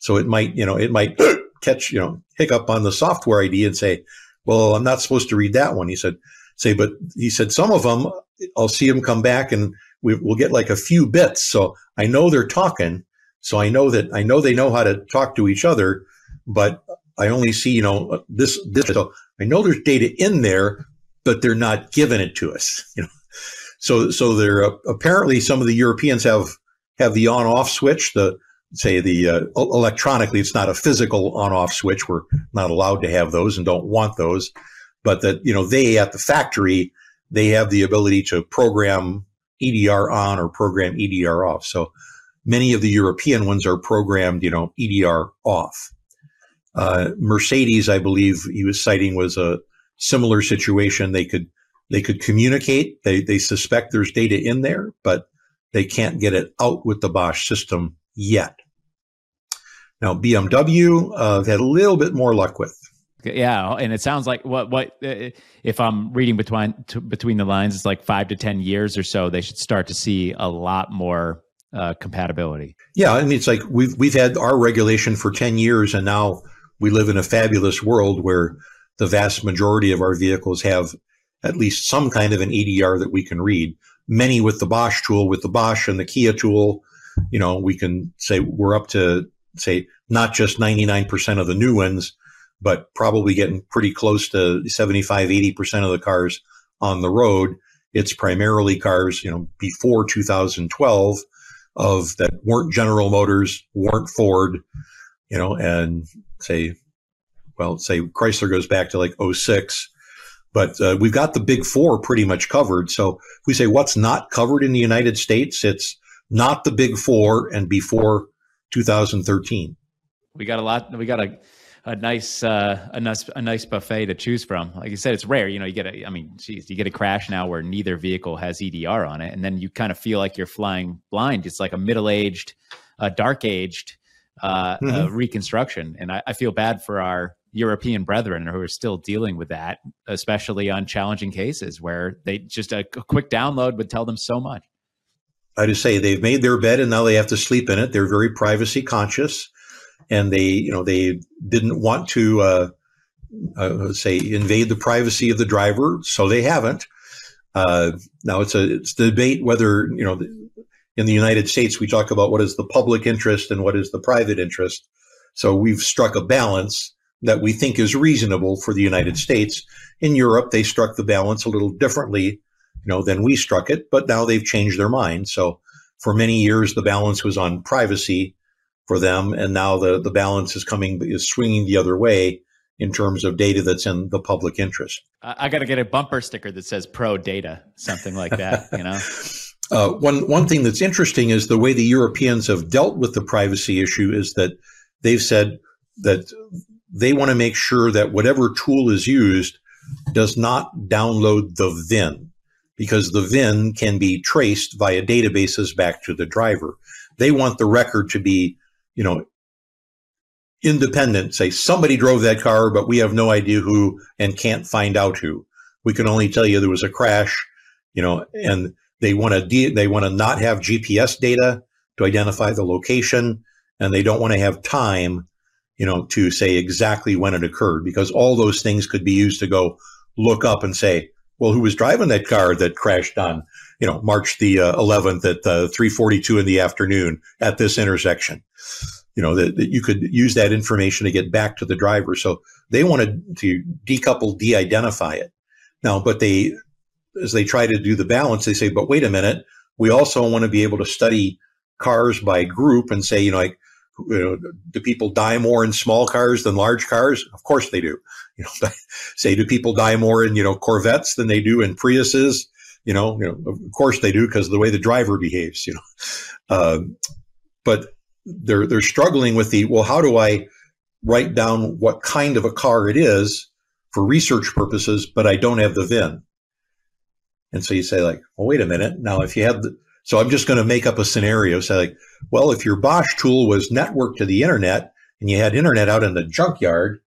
S2: so it might you know it might catch you know hiccup on the software ID and say, well, I'm not supposed to read that one. He said, say, but he said some of them I'll see them come back and we, will get like a few bits, so I know they're talking, so I know that I know they know how to talk to each other, but I only see you know this this. So I know there's data in there, but they're not giving it to us. You know, so so they're uh, apparently some of the Europeans have have the on off switch. The say the uh, electronically, it's not a physical on off switch. We're not allowed to have those and don't want those. But that you know they at the factory they have the ability to program EDR on or program EDR off. So many of the European ones are programmed, you know, EDR off. Uh, Mercedes, I believe he was citing was a similar situation. They could they could communicate. They they suspect there's data in there, but they can't get it out with the Bosch system yet. Now BMW uh, had a little bit more luck with.
S1: Yeah, and it sounds like what what uh, if I'm reading between to, between the lines, it's like five to ten years or so. They should start to see a lot more uh, compatibility.
S2: Yeah, I mean it's like we've we've had our regulation for ten years, and now we live in a fabulous world where the vast majority of our vehicles have at least some kind of an EDR that we can read. Many with the Bosch tool, with the Bosch and the Kia tool, you know, we can say we're up to say not just 99% of the new ones, but probably getting pretty close to 75, 80% of the cars on the road. It's primarily cars, you know, before 2012 of that weren't General Motors, weren't Ford, you know, and say well, say Chrysler goes back to like 06. But uh, we've got the big four pretty much covered. So if we say what's not covered in the United States, it's not the big four and before 2013.
S1: We got a lot. We got a a nice uh, a nice a nice buffet to choose from. Like you said, it's rare. You know, you get a. I mean, geez, you get a crash now where neither vehicle has EDR on it, and then you kind of feel like you're flying blind. It's like a middle aged a dark aged uh, mm-hmm. uh, reconstruction. And I, I, feel bad for our European brethren who are still dealing with that, especially on challenging cases where they just a, a quick download would tell them so much.
S2: I just say they've made their bed and now they have to sleep in it. They're very privacy conscious, and they, you know, they didn't want to uh, uh, say invade the privacy of the driver, so they haven't. Uh, now it's a it's a debate whether you know in the United States we talk about what is the public interest and what is the private interest. So we've struck a balance that we think is reasonable for the United States. In Europe, they struck the balance a little differently, you know, then we struck it, but now they've changed their mind. So for many years, the balance was on privacy for them, and now the the balance is coming is swinging the other way in terms of data that's in the public interest.
S1: I, I got to get a bumper sticker that says pro data, something like that, you know?
S2: Uh, one one thing that's interesting is the way the Europeans have dealt with the privacy issue is that they've said that they want to make sure that whatever tool is used does not download the VIN because the VIN can be traced via databases back to the driver. They want the record to be, you know, independent, say somebody drove that car, but we have no idea who and can't find out who. We can only tell you there was a crash, you know, and they want to de- they want to not have GPS data to identify the location, and they don't want to have time, you know, to say exactly when it occurred because all those things could be used to go look up and say, well, who was driving that car that crashed on, you know, March the uh, 11th at uh, 3:42 in the afternoon at this intersection you know, that, that you could use that information to get back to the driver. So they wanted to decouple, de-identify it. Now, but they, as they try to do the balance, they say, but wait a minute, we also want to be able to study cars by group and say, you know, like, you know, do people die more in small cars than large cars? Of course they do. You know, say, do people die more in, you know, Corvettes than they do in Priuses? You know, you know, of course they do because of the way the driver behaves, you know. Uh, but they're they're struggling with the well how do i write down what kind of a car it is for research purposes but i don't have the vin and so you say like well wait a minute now if you have the so i'm just going to make up a scenario say like well if your bosch tool was networked to the internet and you had internet out in the junkyard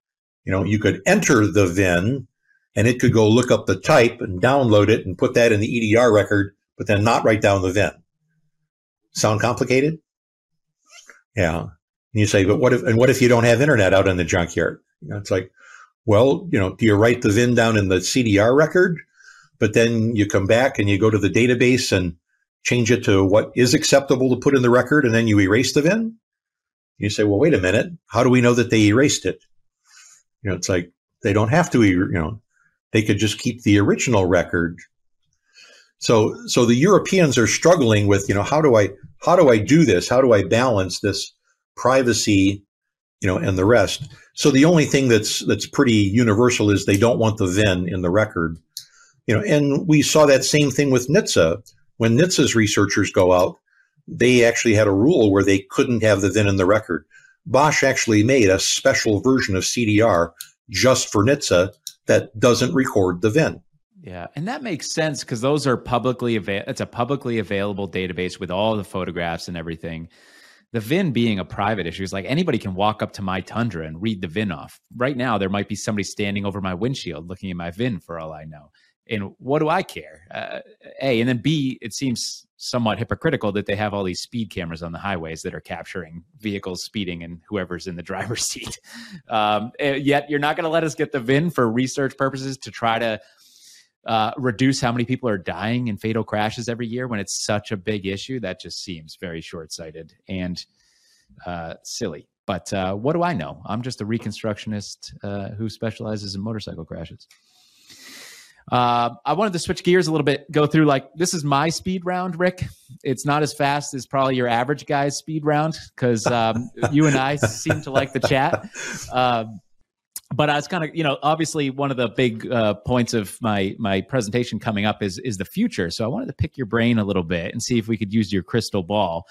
S2: you know you could enter the vin and it could go look up the type and download it and put that in the edr record but then not write down the vin sound complicated yeah. And you say, but what if, and what if you don't have internet out in the junkyard? You know, it's like, well, you know, do you write the VIN down in the CDR record? But then you come back and you go to the database and change it to what is acceptable to put in the record, and then you erase the VIN. You say, well, wait a minute. How do we know that they erased it? You know, it's like they don't have to, you know, they could just keep the original record. So, so the Europeans are struggling with, you know, how do I, how do I do this? How do I balance this privacy, you know, and the rest? So the only thing that's that's pretty universal is they don't want the VIN in the record, you know. And we saw that same thing with NHTSA when NHTSA's researchers go out. They actually had a rule where they couldn't have the VIN in the record. Bosch actually made a special version of CDR just for NHTSA that doesn't record the VIN.
S1: Yeah, and that makes sense because those are publicly available. It's a publicly available database with all the photographs and everything. The VIN being a private issue is like anybody can walk up to my Tundra and read the VIN off. Right now, there might be somebody standing over my windshield looking at my VIN for all I know. And what do I care? Uh, a and then B, it seems somewhat hypocritical that they have all these speed cameras on the highways that are capturing vehicles speeding and whoever's in the driver's seat. Um, eh, yet you're not going to let us get the VIN for research purposes to try to uh, reduce how many people are dying in fatal crashes every year when it's such a big issue, that just seems very short sighted and uh, silly. But uh, what do I know? I'm just a reconstructionist uh, who specializes in motorcycle crashes. Uh, I wanted to switch gears a little bit, go through like this is my speed round, Rick. It's not as fast as probably your average guy's speed round because um, you and I seem to like the chat. Um, but I was kind of, you know, obviously one of the big uh, points of my my presentation coming up is is the future. So I wanted to pick your brain a little bit and see if we could use your crystal ball.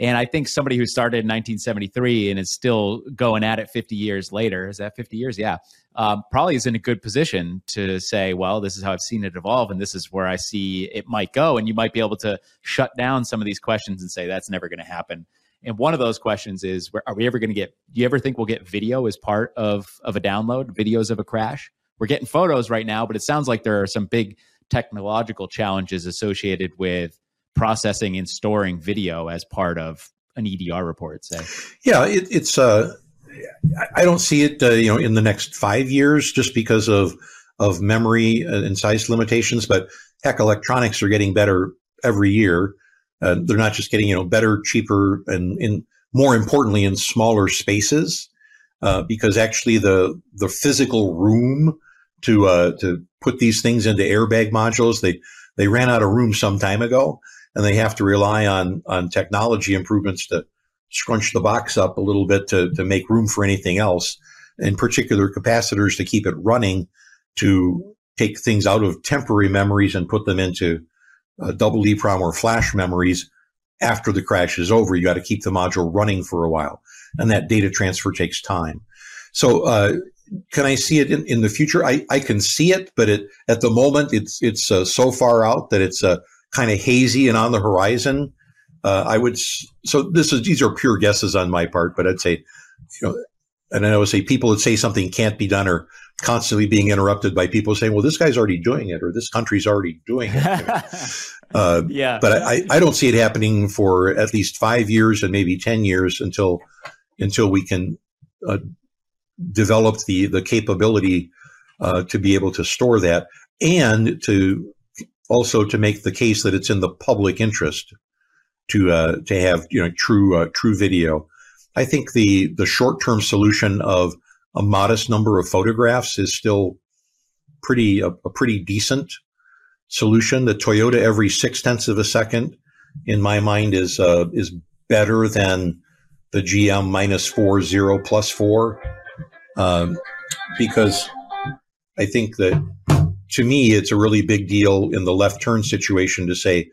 S1: And I think somebody who started in 1973 and is still going at it 50 years later, is that 50 years? Yeah. Um, probably is in a good position to say, well, this is how I've seen it evolve, and this is where I see it might go. And you might be able to shut down some of these questions and say, that's never going to happen And one of those questions is, are we ever going to get? Do you ever think we'll get video as part of of a download? Videos of a crash. We're getting photos right now, but it sounds like there are some big technological challenges associated with processing and storing video as part of an EDR report. Say,
S2: yeah, it, it's. Uh, I don't see it, uh, you know, in the next five years, just because of of memory and size limitations. But heck, electronics are getting better every year. Uh, they're not just getting you know better, cheaper, and in more importantly in smaller spaces, uh, because actually the the physical room to uh, to put these things into airbag modules they they ran out of room some time ago, and they have to rely on on technology improvements to scrunch the box up a little bit to to make room for anything else. In particular, capacitors to keep it running to take things out of temporary memories and put them into uh, double EEPROM or flash memories after the crash is over. You got to keep the module running for a while, and that data transfer takes time. So, uh, can I see it in, in, the future? I, I can see it, but it, at the moment it's it's uh, so far out that it's uh, kind of hazy and on the horizon. Uh, I would so this is these are pure guesses on my part, but I'd say, you know, and I would say people that say something can't be done are constantly being interrupted by people saying, "Well, this guy's already doing it," or "This country's already doing it." uh, yeah, but I, I don't see it happening for at least five years and maybe ten years until until we can uh, develop the the capability uh, to be able to store that and to also to make the case that it's in the public interest to uh, to have you know true uh, true video. I think the the short term solution of a modest number of photographs is still pretty a, a pretty decent solution. The Toyota every six tenths of a second, in my mind, is uh, is better than the GM minus four zero plus four, um, because I think that to me it's a really big deal in the left turn situation to say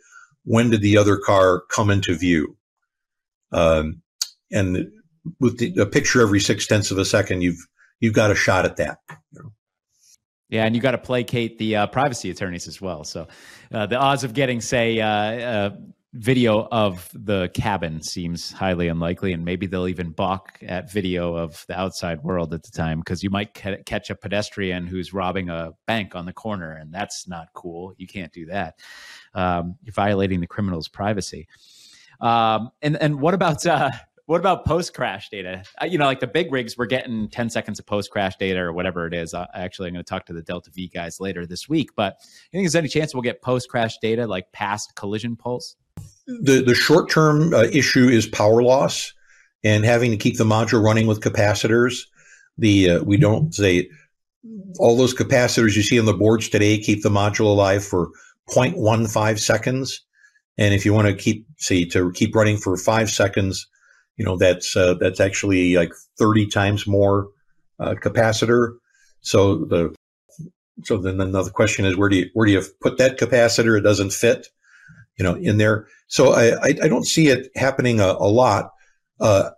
S2: when did the other car come into view, um, and with the, a picture every six tenths of a second, you've you've got a shot at that.
S1: Yeah, and you got to placate the uh, privacy attorneys as well. So uh, the odds of getting, say, uh, uh video of the cabin seems highly unlikely, and maybe they'll even balk at video of the outside world at the time because you might ca- catch a pedestrian who's robbing a bank on the corner, and that's not cool. You can't do that. Um, you're violating the criminal's privacy. Um, and and what about uh, what about post crash data? Uh, you know, like the big rigs, we're getting 10 seconds of post crash data or whatever it is. I, actually, I'm going to talk to the Delta V guys later this week. But you think there's any chance we'll get post crash data like past collision pulse?
S2: The, the short term uh, issue is power loss and having to keep the module running with capacitors. The uh, we don't say all those capacitors you see on the boards today keep the module alive for 0.15 seconds. And if you want to keep, say, to keep running for five seconds, you know that's uh, that's actually like 30 times more uh, capacitor so the so then another question is where do you where do you put that capacitor it doesn't fit you know in there. So i i, don't see it happening a, a lot. Uh,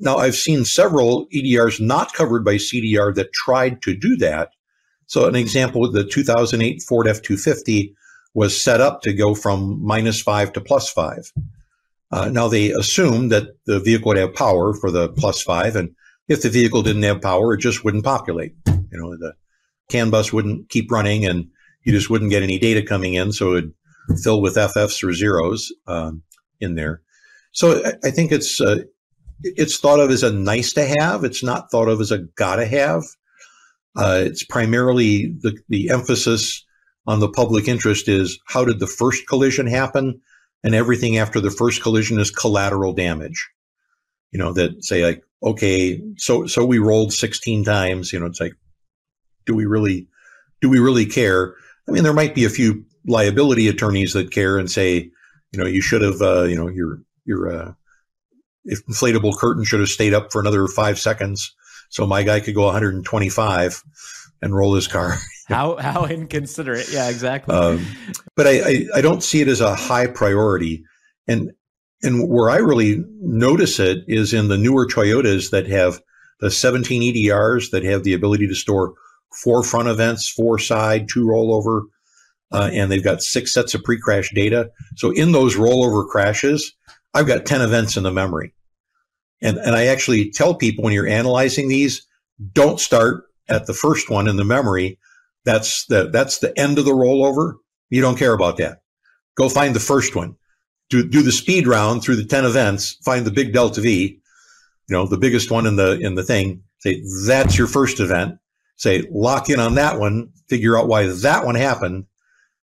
S2: now i've seen several edrs not covered by cdr that tried to do that. So an example the 2008 ford f-250 was set up to go from minus five to plus five. Uh, now they assumed that the vehicle would have power for the plus five, and if the vehicle didn't have power, it just wouldn't populate. You know, the CAN bus wouldn't keep running, and you just wouldn't get any data coming in, so it would fill with FFs or zeros um, in there. So I, I think it's uh, it's thought of as a nice to have. It's not thought of as a gotta have. Uh, it's primarily the the emphasis on the public interest is how did the first collision happen and everything after the first collision is collateral damage. You know, that say like, okay, so so we rolled 16 times, you know, it's like, do we really do we really care? I mean, there might be a few liability attorneys that care and say, you know, you should have, uh, you know, your your uh, if inflatable curtain should have stayed up for another five seconds, so my guy could go 125 and roll his car.
S1: how how inconsiderate? Yeah, exactly. Um,
S2: but I, I, I don't see it as a high priority, and and where I really notice it is in the newer Toyotas that have the 17 EDRs that have the ability to store four front events, four side, two rollover, uh, and they've got six sets of pre-crash data. So in those rollover crashes, I've got 10 events in the memory. And, and I actually tell people when you're analyzing these, don't start at the first one in the memory. That's the, that's the end of the rollover. You don't care about that. Go find the first one. Do, do the speed round through the 10 events, find the big delta V, you know, the biggest one in the, in the thing. Say, that's your first event. Say, lock in on that one, figure out why that one happened,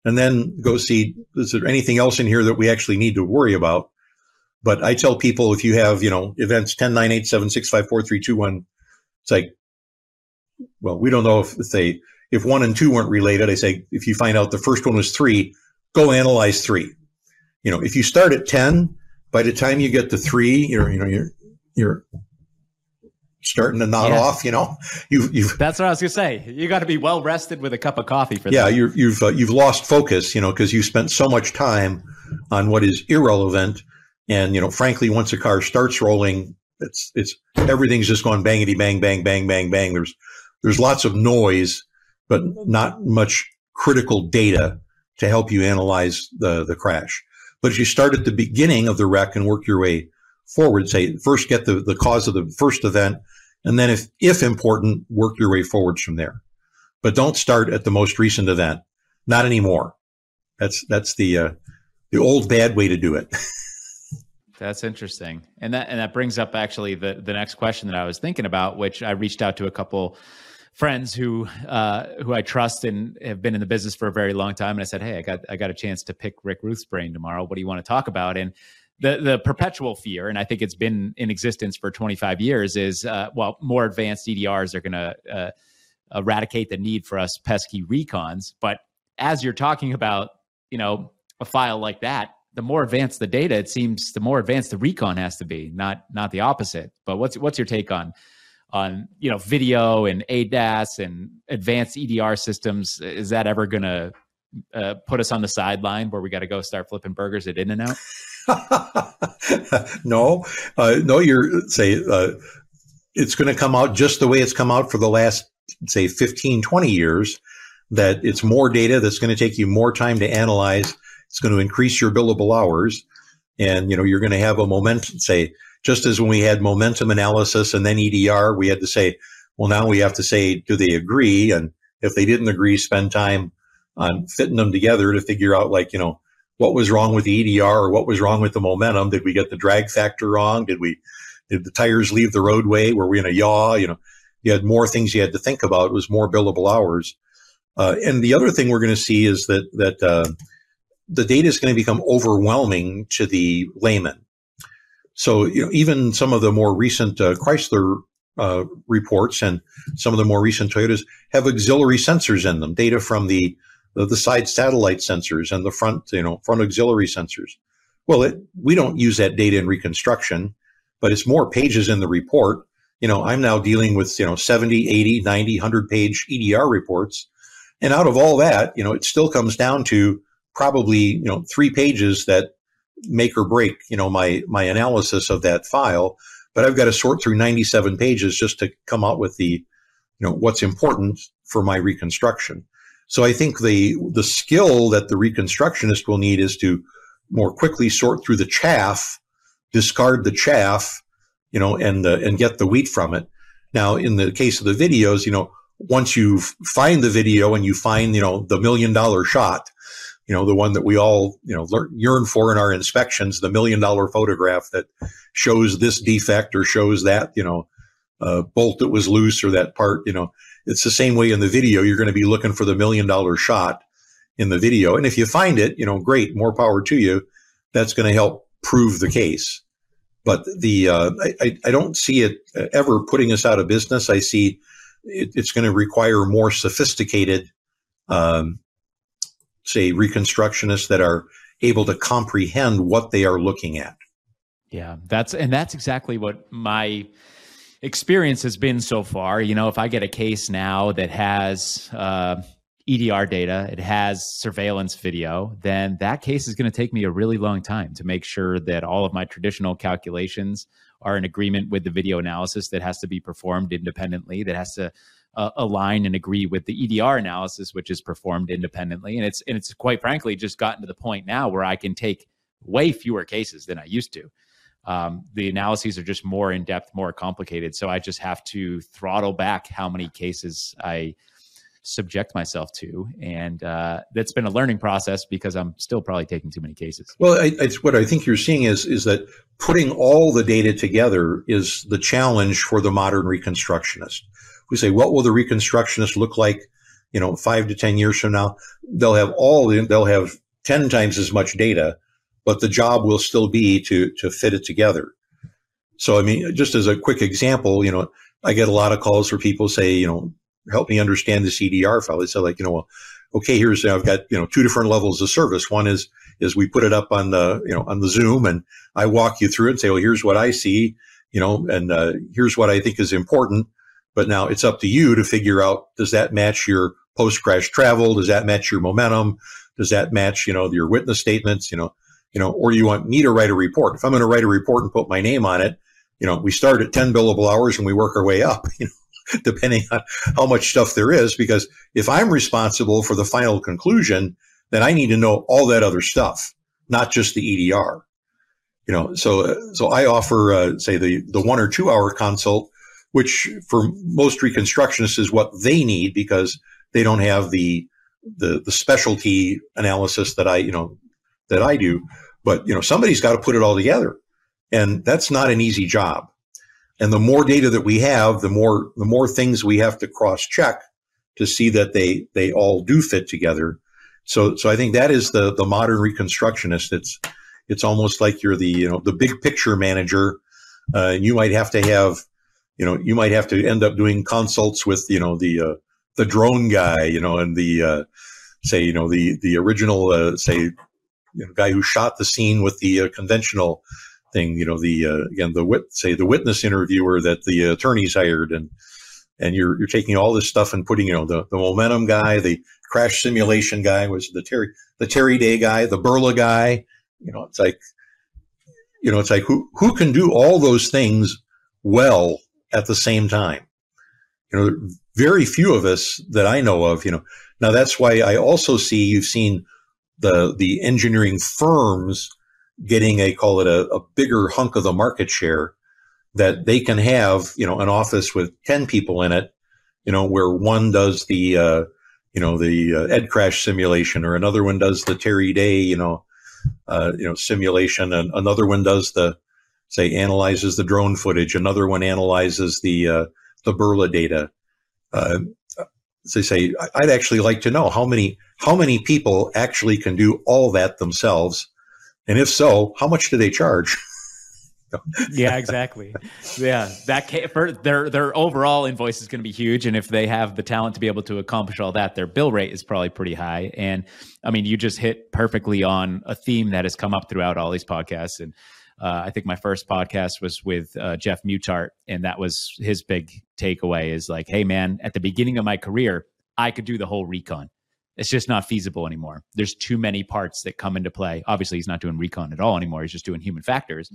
S2: and then go see, is there anything else in here that we actually need to worry about? But I tell people if you have, you know, events 10, 9, 8, 7, 6, 5, 4, 3, 2, 1, it's like, well, we don't know if, if they, if one and two weren't related. I say, if you find out the first one was three, go analyze three. You know, if you start at 10, by the time you get to three, you're, you know, you're, you're starting to nod yeah. off. You know,
S1: you've, you've that's what I was gonna say. You got to be well rested with a cup of coffee for
S2: yeah,
S1: that.
S2: Yeah, you've you've uh, you've lost focus. You know, because you spent so much time on what is irrelevant, and you know, frankly, once a car starts rolling, it's it's everything's just going bangity bang bang bang bang bang. There's there's lots of noise, but not much critical data to help you analyze the the crash. But if you start at the beginning of the wreck and work your way forward, say first get the, the cause of the first event, and then if, if important, work your way forwards from there. But don't start at the most recent event. Not anymore. That's, that's the, uh, the old bad way to do it.
S1: That's interesting. And that, and that brings up actually the, the next question that I was thinking about, which I reached out to a couple friends who uh, who I trust and have been in the business for a very long time. And I said, "Hey, I got I got a chance to pick Rick Ruth's brain tomorrow. What do you want to talk about?" And the the perpetual fear, and I think it's been in existence for 25 years, is uh, well, more advanced EDRs are going to uh, eradicate the need for us pesky recons. But as you're talking about, you know, a file like that, the more advanced the data, it seems the more advanced the recon has to be, not not the opposite. But what's what's your take on on you know video and ADAS and advanced EDR systems? Is that ever going to uh, put us on the sideline where we got to go start flipping burgers at In-N-Out?
S2: no, uh, no, you're say uh, it's going to come out just the way it's come out for the last say 15, 20 years. That it's more data that's going to take you more time to analyze. It's going to increase your billable hours, and you know you're going to have a momentum. Say just as when we had momentum analysis and then EDR, we had to say, well, now we have to say, do they agree? And if they didn't agree, spend time on fitting them together to figure out like you know what was wrong with the EDR or what was wrong with the momentum. Did we get the drag factor wrong? Did we, did the tires leave the roadway? Were we in a yaw? You know, you had more things you had to think about. It was more billable hours. Uh, and the other thing we're going to see is that, that, uh, the data is going to become overwhelming to the layman. So, you know, even some of the more recent uh, Chrysler uh, reports and some of the more recent Toyotas have auxiliary sensors in them, data from the the, the side satellite sensors and the front, you know, front auxiliary sensors. Well, it, we don't use that data in reconstruction, but it's more pages in the report. You know, I'm now dealing with, you know, 70, 80, 90, 100 page EDR reports. And out of all that, you know, it still comes down to probably, you know, three pages that make or break, you know, my, my analysis of that file. But I've got to sort through 97 pages just to come out with the, you know, what's important for my reconstruction. So I think the the skill that the reconstructionist will need is to more quickly sort through the chaff, discard the chaff, you know, and uh, and get the wheat from it. Now, in the case of the videos, you know, once you find the video and you find, you know, the million dollar shot, you know, the one that we all, you know, learn, yearn for in our inspections, the million dollar photograph that shows this defect or shows that, you know, uh, bolt that was loose or that part, you know, it's the same way in the video. You're going to be looking for the million dollar shot in the video. And if you find it, you know, great, more power to you. That's going to help prove the case. But the uh, I, I don't see it ever putting us out of business. I see it, it's going to require more sophisticated, um, say, reconstructionists that are able to comprehend what they are looking at.
S1: Yeah, that's and that's exactly what my experience has been so far. You know, if I get a case now that has uh, EDR data, it has surveillance video, then that case is going to take me a really long time to make sure that all of my traditional calculations are in agreement with the video analysis that has to be performed independently, that has to uh, align and agree with the EDR analysis, which is performed independently. And it's and it's quite frankly just gotten to the point now where I can take way fewer cases than I used to. Um, the analyses are just more in depth, more complicated. So I just have to throttle back how many cases I subject myself to, and uh, that's been a learning process because I'm still probably taking too many cases.
S2: Well, I, I, what I think you're seeing is is that putting all the data together is the challenge for the modern reconstructionist. We say, what will the reconstructionist look like? You know, five to ten years from now, they'll have all the, they'll have ten times as much data, but the job will still be to to fit it together. So, I mean, just as a quick example, you know, I get a lot of calls where people say, you know, help me understand the CDR file. They say like, you know, well, okay, here's, I've got, you know, two different levels of service. One is, is we put it up on the, you know, on the Zoom and I walk you through it and say, well, here's what I see, you know, and uh, here's what I think is important. But now it's up to you to figure out, does that match your post crash travel? Does that match your momentum? Does that match, you know, your witness statements, you know, you know, or you want me to write a report? If I'm going to write a report and put my name on it, you know, we start at 10 billable hours and we work our way up, you know, depending on how much stuff there is. Because if I'm responsible for the final conclusion, then I need to know all that other stuff, not just the EDR. You know, so so I offer, uh, say, the the one or two hour consult, which for most reconstructionists is what they need because they don't have the the the specialty analysis that I you know that I do. But you know, somebody's got to put it all together, and that's not an easy job. And the more data that we have, the more the more things we have to cross check to see that they they all do fit together. So so I think that is the the modern reconstructionist. It's it's almost like you're the you know the big picture manager. Uh, you might have to have you know you might have to end up doing consults with you know the uh, the drone guy you know and the uh, say you know the the original uh, say you know, guy who shot the scene with the uh, conventional thing. You know, the uh, again the wit say the witness interviewer that the attorneys hired, and and you're you're taking all this stuff and putting you know the the momentum guy, the crash simulation guy was the Terry the Terry Day guy, the Berla guy. You know, it's like you know, it's like who who can do all those things well at the same time. You know, very few of us that I know of. You know, now that's why I also see you've seen the the engineering firms getting a call it a, a bigger hunk of the market share that they can have, you know, an office with 10 people in it, you know, where one does the, uh, you know, the uh, ed crash simulation or another one does the Terry Day, you know, uh, you know, simulation and another one does the, say, analyzes the drone footage. Another one analyzes the, uh, the Berla data. They say, I'd actually like to know how many, how many people actually can do all that themselves and if so, how much do they charge?
S1: yeah, exactly. Yeah, that for their their overall invoice is going to be huge, and if they have the talent to be able to accomplish all that, their bill rate is probably pretty high. And I mean, you just hit perfectly on a theme that has come up throughout all these podcasts. And uh, I think my first podcast was with uh, Jeff Muttart, and that was his big takeaway: is like, hey, man, at the beginning of my career, I could do the whole recon. It's just not feasible anymore. There's too many parts that come into play. Obviously, he's not doing recon at all anymore. He's just doing human factors,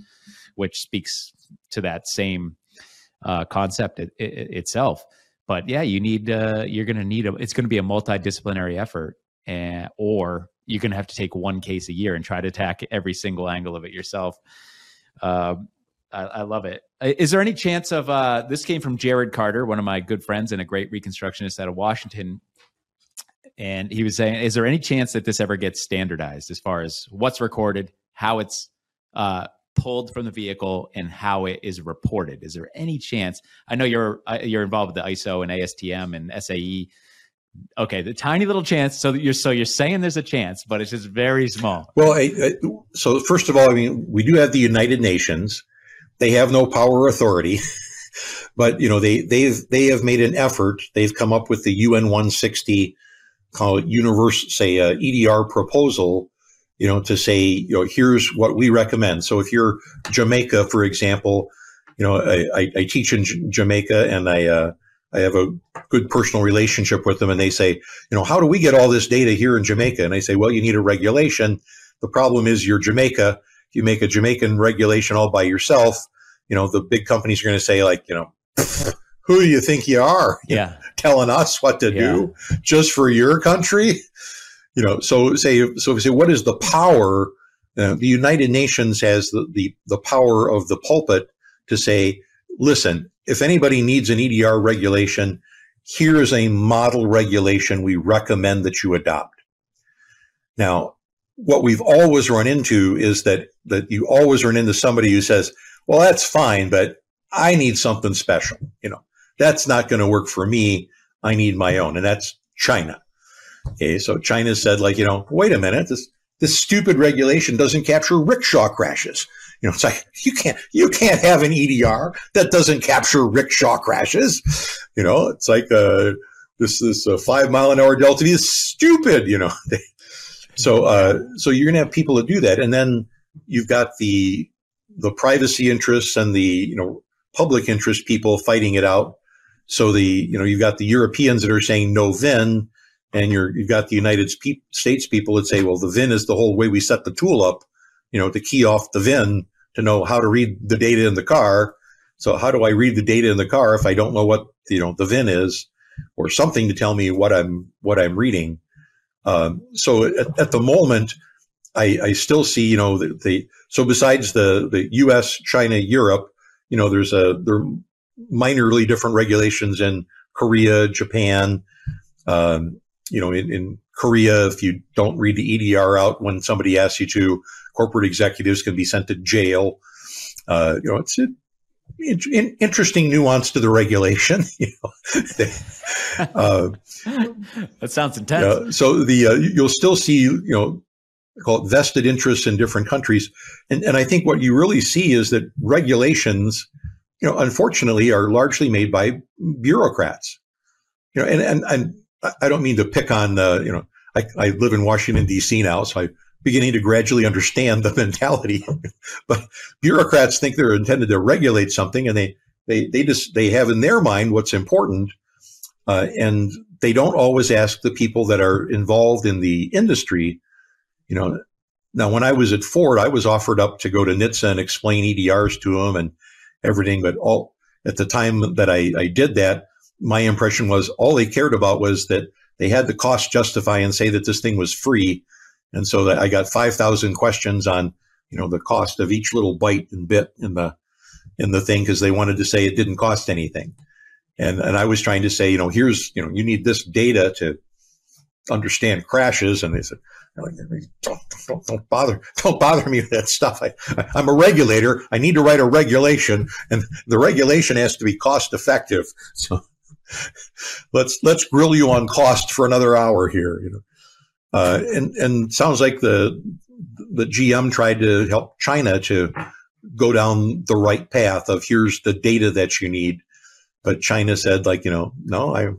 S1: which speaks to that same uh, concept it, it, itself. But yeah, you need uh, you're going to need a. It's going to be a multidisciplinary effort, and, or you're going to have to take one case a year and try to attack every single angle of it yourself. Uh, I, I, love it. Is there any chance of uh, this came from Jared Carter, one of my good friends and a great reconstructionist out of Washington? and he was saying, "Is there any chance that this ever gets standardized as far as what's recorded, how it's uh, pulled from the vehicle, and how it is reported? Is there any chance? I know you're uh, you're involved with the ISO and ASTM and SAE. Okay, the tiny little chance. So you're so you're saying there's a chance, but it's just very small.
S2: Well, I, I, so first of all, I mean, we do have the United Nations. They have no power or authority. but you know they they've they have made an effort. They've come up with the UN 160 call it universe, say a EDR proposal, you know, to say, you know, here's what we recommend. So if you're Jamaica, for example, you know, I, I teach in J- Jamaica and I, uh, I have a good personal relationship with them and they say, you know, how do we get all this data here in Jamaica? And I say, well, you need a regulation. The problem is you're Jamaica. If you make a Jamaican regulation all by yourself, you know, the big companies are going to say like, you know, who do you think you are?
S1: Yeah.
S2: telling us what to yeah. do just for your country. You know, so say, so if we say, what is the power Uh, the United Nations has the, the, the power of the pulpit to say, listen, if anybody needs an EDR regulation, here is a model regulation we recommend that you adopt. Now, what we've always run into is that, that you always run into somebody who says, well, that's fine, but I need something special. You know, that's not going to work for me. I need my own. And that's China. Okay. So China said like, you know, wait a minute, this, this stupid regulation doesn't capture rickshaw crashes. You know, it's like you can't you can't have an EDR that doesn't capture rickshaw crashes. You know, it's like uh, this this uh, five mile an hour delta is stupid. You know, so uh, so you're gonna have people that do that, and then you've got the the privacy interests and the you know public interest people fighting it out. So the you know you've got the Europeans that are saying no VIN, and you're you've got the United States people that say, well, the VIN is the whole way we set the tool up, you know, the key off the VIN to know how to read the data in the car. So how do I read the data in the car if I don't know what you know the VIN is, or something to tell me what I'm what I'm reading? Um, so at, at, the moment, I, I, still see you know the, the, so besides the the U.S., China, Europe, you know, there's a there are minorly different regulations in Korea, Japan. Um, you know, in, in, Korea, if you don't read the EDR out when somebody asks you to, corporate executives can be sent to jail. Uh, you know, it's an interesting nuance to the regulation. You know,
S1: uh, that sounds intense.
S2: Uh, so the uh, you'll still see you know call it vested interests in different countries, and and I think what you really see is that regulations, you know, unfortunately, are largely made by bureaucrats. You know, and and and I don't mean to pick on, you know, I, I live in Washington, D.C. now, so I'm beginning to gradually understand the mentality. but bureaucrats think they're intended to regulate something and they, they, they just, they have in their mind what's important. Uh, and they don't always ask the people that are involved in the industry, you know, now, when I was at Ford, I was offered up to go to NHTSA and explain EDRs to them and everything. But all at the time that I, I did that, my impression was all they cared about was that they had the cost justify and say that this thing was free. And so that I got 5,000 questions on, you know, the cost of each little byte and bit in the, in the thing because they wanted to say it didn't cost anything. And, and I was trying to say, you know, here's, you know, you need this data to understand crashes. And they said, don't, don't, don't, bother, don't bother me with that stuff. I, I'm a regulator. I need to write a regulation and the regulation has to be cost effective. So let's let's grill you on cost for another hour here. You know, uh, and and sounds like the the GM tried to help China to go down the right path of here's the data that you need, but China said like you know no I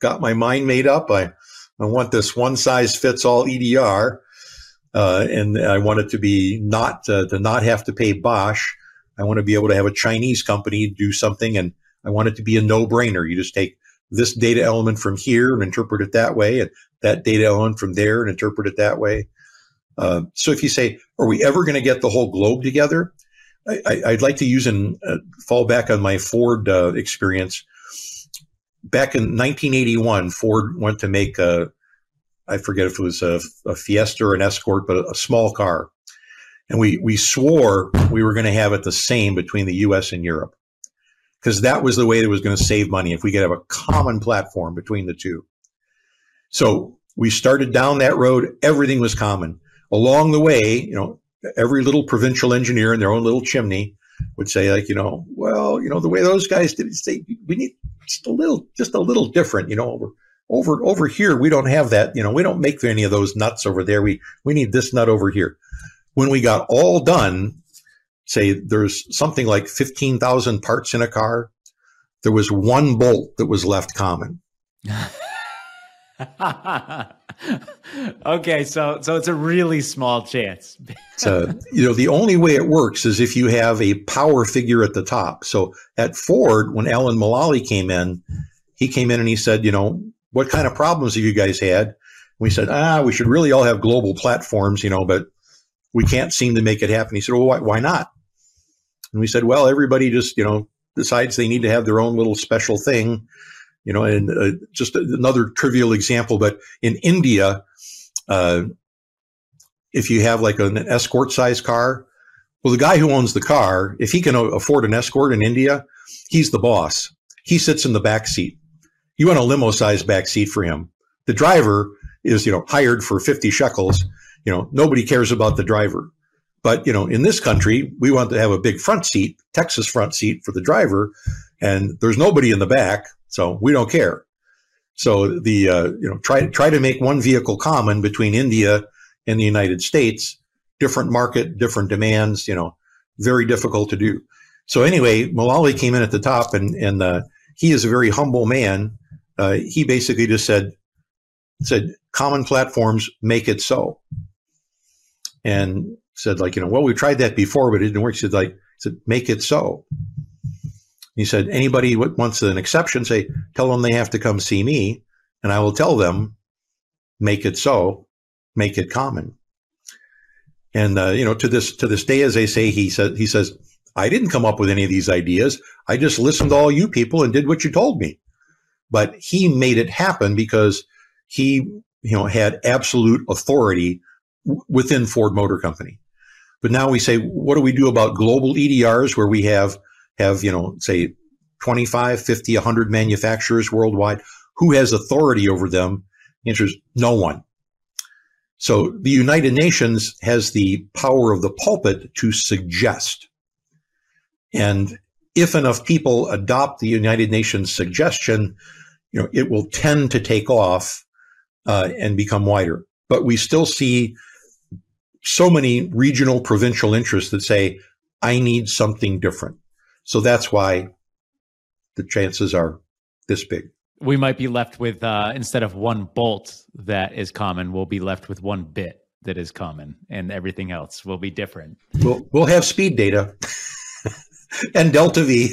S2: got my mind made up I I want this one size fits all EDR. Uh, and I want it to be not uh, to not have to pay Bosch. I want to be able to have a Chinese company do something and I want it to be a no brainer. You just take this data element from here and interpret it that way, and that data on from there and interpret it that way. Uh, so if you say, are we ever going to get the whole globe together? I, would like to use and uh, fall back on my Ford uh, experience. Back in 1981, Ford went to make a, I forget if it was a, a Fiesta or an Escort, but a, a small car. And we, we swore we were going to have it the same between the US and Europe because that was the way that was going to save money if we could have a common platform between the two. So we started down that road. Everything was common. Along the way, you know, every little provincial engineer in their own little chimney would say, like, you know, well, you know, the way those guys did it, we need just a little, just a little different. You know, over over over here, we don't have that. You know, we don't make any of those nuts over there. We we need this nut over here. When we got all done, say there's something like 15,000 parts in a car. There was one bolt that was left common.
S1: okay, so so it's a really small chance.
S2: so, you know, the only way it works is if you have a power figure at the top. So at Ford, when Alan Mulally came in, he came in and he said, you know, what kind of problems have you guys had? we said, ah, we should really all have global platforms, you know, but we can't seem to make it happen. He said, well, why, why not? And we said, well, everybody just, you know, decides they need to have their own little special thing, you know, and uh, just another trivial example, but in India, uh, if you have like an escort size car, well, the guy who owns the car, if he can afford an escort in India, he's the boss. He sits in the back seat. You want a limo size back seat for him. The driver is, you know, hired for 50 shekels. You know, nobody cares about the driver. But, you know, in this country, we want to have a big front seat, Texas front seat for the driver, and there's nobody in the back, so we don't care. So the, uh, you know, try, try to make one vehicle common between India and the United States, different market, different demands, you know, very difficult to do. So anyway, Mulally came in at the top and, and, uh, he is a very humble man. Uh, he basically just said, said common platforms make it so. And said like, you know, well, we tried that before, but it didn't work. He said like, he said, make it so. He said, anybody wants an exception, say, tell them they have to come see me and I will tell them, make it so, make it common. And, uh, you know, to this, to this day, as they say, he said, he says, I didn't come up with any of these ideas. I just listened to all you people and did what you told me. But he made it happen because he, you know, had absolute authority w- within Ford Motor Company. But now we say, what do we do about global EDRs where we have, have, you know, say 25, 50, 100 manufacturers worldwide? Who has authority over them? The answer is no one. So the United Nations has the power of the pulpit to suggest. And if enough people adopt the United Nations suggestion, you know, it will tend to take off uh, and become wider. But we still see so many regional, provincial interests that say, I need something different. So that's why the chances are this big.
S1: We might be left with, uh, instead of one bolt that is common, we'll be left with one bit that is common, and everything else will be different.
S2: We'll, we'll have speed data. and delta V.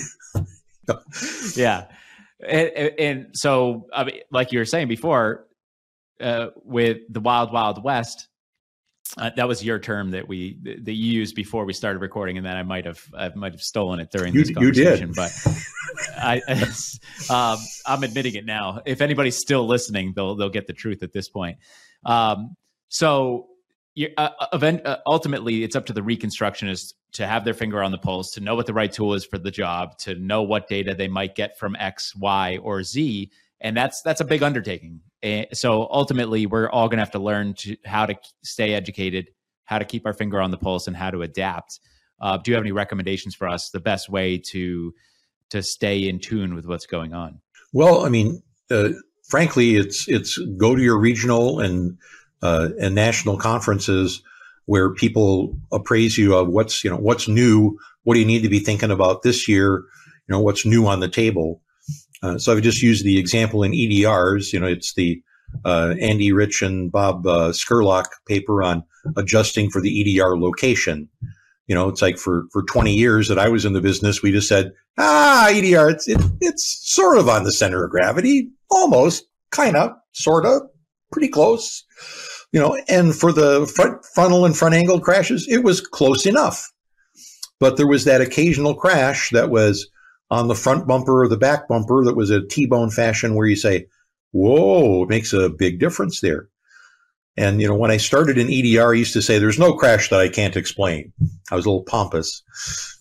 S1: yeah. And, and, so, I mean, like you were saying before, uh, with the Wild Wild West, uh, that was your term that we that you used before we started recording, and then I might have I might have stolen it during
S2: you,
S1: this conversation.
S2: You did.
S1: But I, um, I'm admitting it now. If anybody's still listening, they'll they'll get the truth at this point. Um, so uh, event, uh, ultimately, it's up to the reconstructionist to have their finger on the pulse, to know what the right tool is for the job, to know what data they might get from X, Y, or Z, and that's that's a big undertaking. And so ultimately, we're all going to have to learn to how to stay educated, how to keep our finger on the pulse, and how to adapt. Uh, do you have any recommendations for us? The best way to to stay in tune with what's going on?
S2: Well, I mean, uh, frankly, it's it's go to your regional and uh, and national conferences where people appraise you of what's you know what's new, what do you need to be thinking about this year, you know what's new on the table. Uh, so I've just used the example in EDRs. You know, it's the uh, Andy Rich and Bob uh, Scurlock paper on adjusting for the EDR location. You know, it's like for, for 20 years that I was in the business, we just said, ah, EDR, it's, it, it's sort of on the center of gravity, almost, kind of, sort of, pretty close you know, and for the front frontal and front angled crashes, it was close enough. But there was that occasional crash that was on the front bumper or the back bumper that was a T-bone fashion where you say, whoa, it makes a big difference there. And, you know, when I started in EDR, I used to say, there's no crash that I can't explain. I was a little pompous.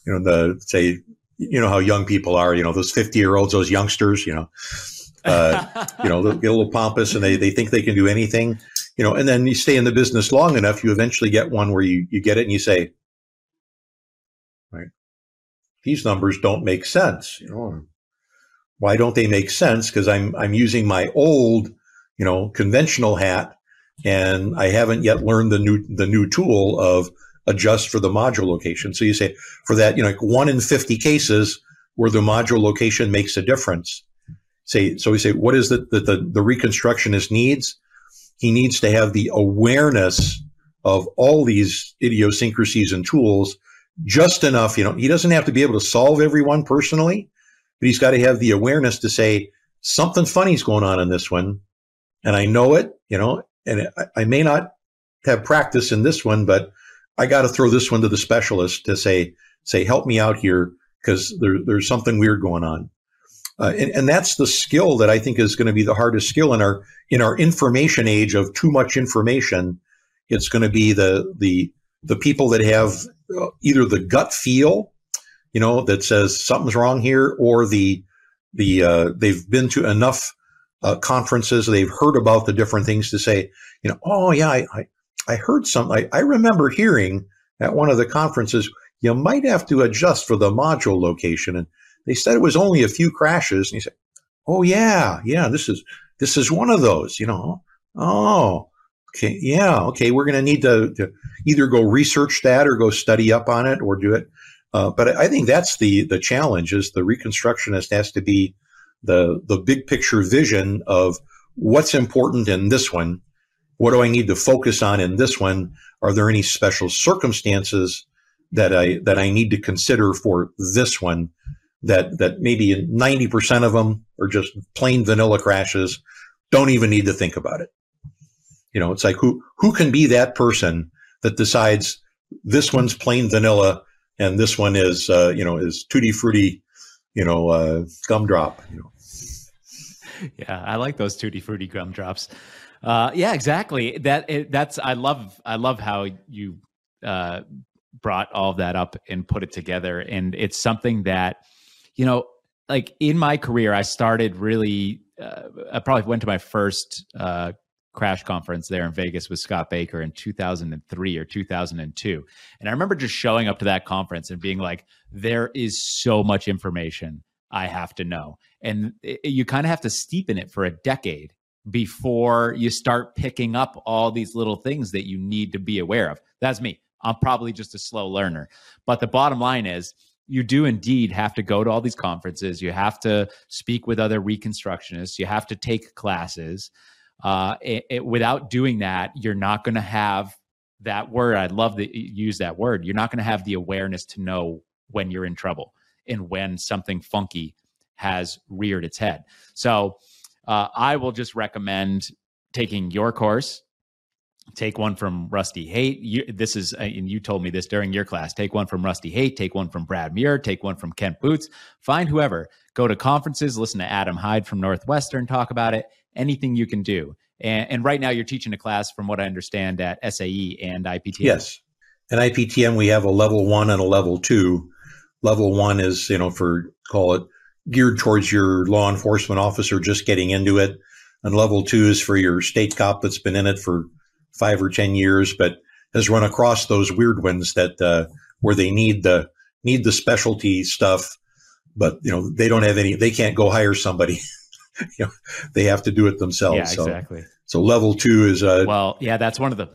S2: You know, the say, you know how young people are, you know, those 50 year olds, those youngsters, you know, uh, you know, they get a little pompous and they, they think they can do anything you know, and then you stay in the business long enough, you eventually get one where you, you get it and you say, these numbers don't make sense. You know, why don't they make sense? Because I'm I'm using my old, you know, conventional hat, and I haven't yet learned the new the new tool of adjust for the module location. So you say for that, you know, like one in fifty cases where the module location makes a difference. Say so we say what is that the, the reconstructionist needs? he needs to have the awareness of all these idiosyncrasies and tools just enough. You know, he doesn't have to be able to solve every one personally, but he's got to have the awareness to say something funny's going on in this one. And I know it, you know, and I, I may not have practice in this one, but I got to throw this one to the specialist to say, say, help me out here because there, there's something weird going on. Uh, and, and that's the skill that I think is going to be the hardest skill in our in our information age of too much information It's going to be the the the people that have either the gut feel, you know, that says something's wrong here, or the the uh, they've been to enough uh, conferences, they've heard about the different things to say, you know, oh yeah, I I, I heard something. I, I remember hearing at one of the conferences you might have to adjust for the module location, and they said it was only a few crashes, and you said, oh yeah, yeah, this is this is one of those, you know. Oh, okay, yeah, okay. We're going to need to, to, either go research that or go study up on it or do it. Uh, but I think that's the the challenge is the reconstructionist has to be the the big picture vision of what's important in this one. What do I need to focus on in this one? Are there any special circumstances that I that I need to consider for this one? That that maybe ninety percent of them are just plain vanilla crashes. Don't even need to think about it. You know, it's like who who can be that person that decides this one's plain vanilla and this one is uh, you know is tutti frutti, you know, uh, gumdrop. You know.
S1: Yeah, I like those tutti frutti gumdrops. Uh, yeah, exactly. That it, that's I love I love how you uh, brought all that up and put it together, and it's something that you know, like in my career, I started really. Uh, I probably went to my first uh, crash conference there in Vegas with Scott Baker in 2003 or 2002. And I remember just showing up to that conference and being like, there is so much information I have to know. And it, you kind of have to steep in it for a decade before you start picking up all these little things that you need to be aware of. That's me. I'm probably just a slow learner. But the bottom line is, you do indeed have to go to all these conferences. You have to speak with other reconstructionists. You have to take classes uh, it, it, without doing that, you're not going to have that word. I'd love to use that word. You're not going to have the awareness to know when you're in trouble and when something funky has reared its head. So uh, I will just recommend taking your course. Take one from Rusty Haight. You, this is, uh, and you told me this during your class. Take one from Rusty Haight. Take one from Brad Muir. Take one from Kent Boots. Find whoever. Go to conferences. Listen to Adam Hyde from Northwestern talk about it, anything you can do. And, and right now, you're teaching a class, from what I understand, at SAE and IPTM.
S2: Yes, at IPTM we have a level one and a level two. Level one is you know for call it geared towards your law enforcement officer just getting into it, and level two is for your state cop that's been in it for five or ten years, but has run across those weird ones that uh, where they need the need the specialty stuff, but you know they don't have any. They can't go hire somebody. you know, they have to do it themselves.
S1: Yeah, exactly.
S2: So, so level two is uh,
S1: well, yeah, that's one of the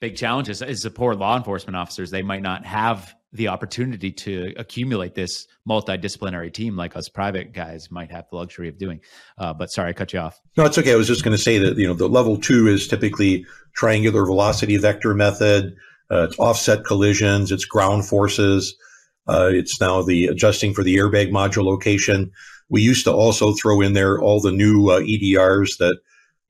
S1: big challenges. Is the poor law enforcement officers they might not have the opportunity to accumulate this multidisciplinary team like us private guys might have the luxury of doing. Uh, but sorry, I cut you off.
S2: No, it's okay. I was just going to say that you know the level two is typically triangular velocity vector method. Uh, it's offset collisions. It's ground forces. Uh, it's now the adjusting for the airbag module location. We used to also throw in there all the new uh, EDRs that,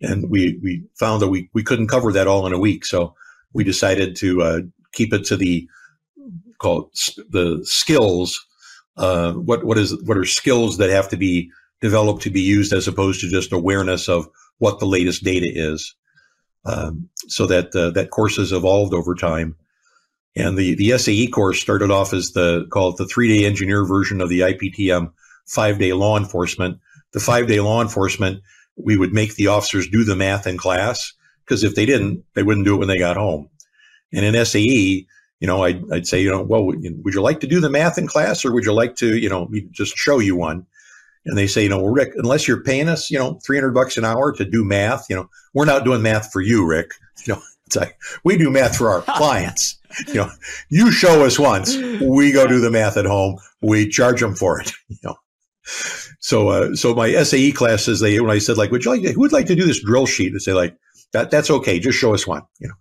S2: and we, we found that we, we couldn't cover that all in a week. So we decided to uh, keep it to the called the skills. Uh, what what is what are skills that have to be developed to be used as opposed to just awareness of what the latest data is. Um, so that uh, that course has evolved over time. And the, the SAE course started off as the called the three day engineer version of the IPTM five day law enforcement. The five day law enforcement, we would make the officers do the math in class because if they didn't, they wouldn't do it when they got home. And in SAE, you know, I'd, I'd say, you know, well, would you like to do the math in class or would you like to, you know, just show you one? And they say, you know, well, Rick, unless you're paying us, you know, 300 bucks an hour to do math, you know, we're not doing math for you, Rick. You know, it's like we do math for our clients. You know, you show us once, we go do the math at home, we charge them for it. You know, so, uh, so my SAE classes, they when I said like, would you like to, who would like to do this drill sheet? They say like, that that's okay, just show us one. You know.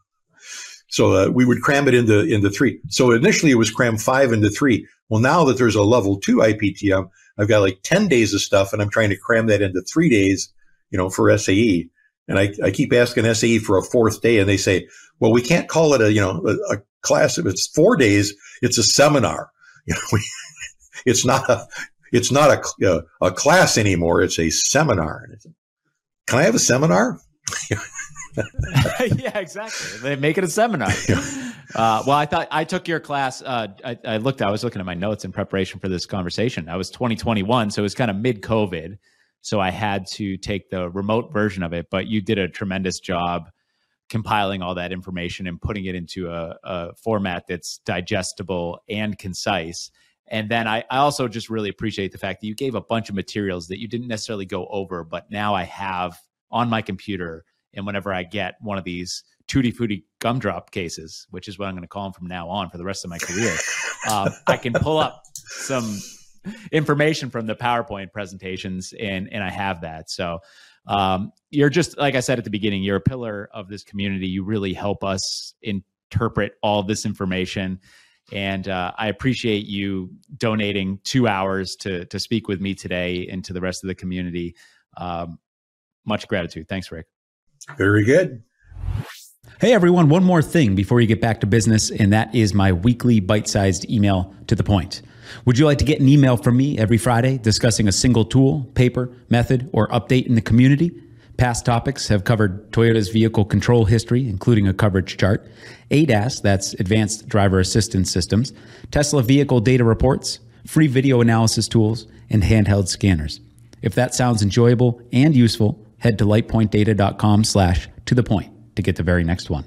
S2: So uh, we would cram it into into three. So initially it was cram five into three. Well, now that there's a level two IPTM, I've got like ten days of stuff, and I'm trying to cram that into three days. You know, for SAE. And I, I keep asking SAE for a fourth day, and they say, well, we can't call it a you know a, a class. If it's four days, it's a seminar. You know, we, it's not a it's not a, a, a class anymore. It's a seminar. Can I have a seminar?
S1: yeah, exactly. They make it a seminar. Uh, well, I thought I took your class. Uh, I, I, looked. I was looking at my notes in preparation for this conversation. I was 2021, so it was kind of mid COVID. So I had to take the remote version of it. But you did a tremendous job compiling all that information and putting it into a, a format that's digestible and concise. And then I, I also just really appreciate the fact that you gave a bunch of materials that you didn't necessarily go over, but now I have on my computer. And whenever I get one of these tutti frutti gumdrop cases, which is what I'm going to call them from now on for the rest of my career, um, I can pull up some information from the PowerPoint presentations, and and I have that. So um, you're just like I said at the beginning, you're a pillar of this community. You really help us interpret all this information. And uh, I appreciate you donating two hours to to speak with me today and to the rest of the community. Um, much gratitude. Thanks, Rick.
S2: Very good.
S1: Hey everyone, one more thing before you get back to business, and that is my weekly bite sized email to the point. Would you like to get an email from me every Friday discussing a single tool, paper, method, or update in the community? Past topics have covered Toyota's vehicle control history, including a coverage chart, ADAS, that's Advanced Driver Assistance Systems, Tesla vehicle data reports, free video analysis tools, and handheld scanners. If that sounds enjoyable and useful, head to lightpointdata.com slash to the point to get the very next one.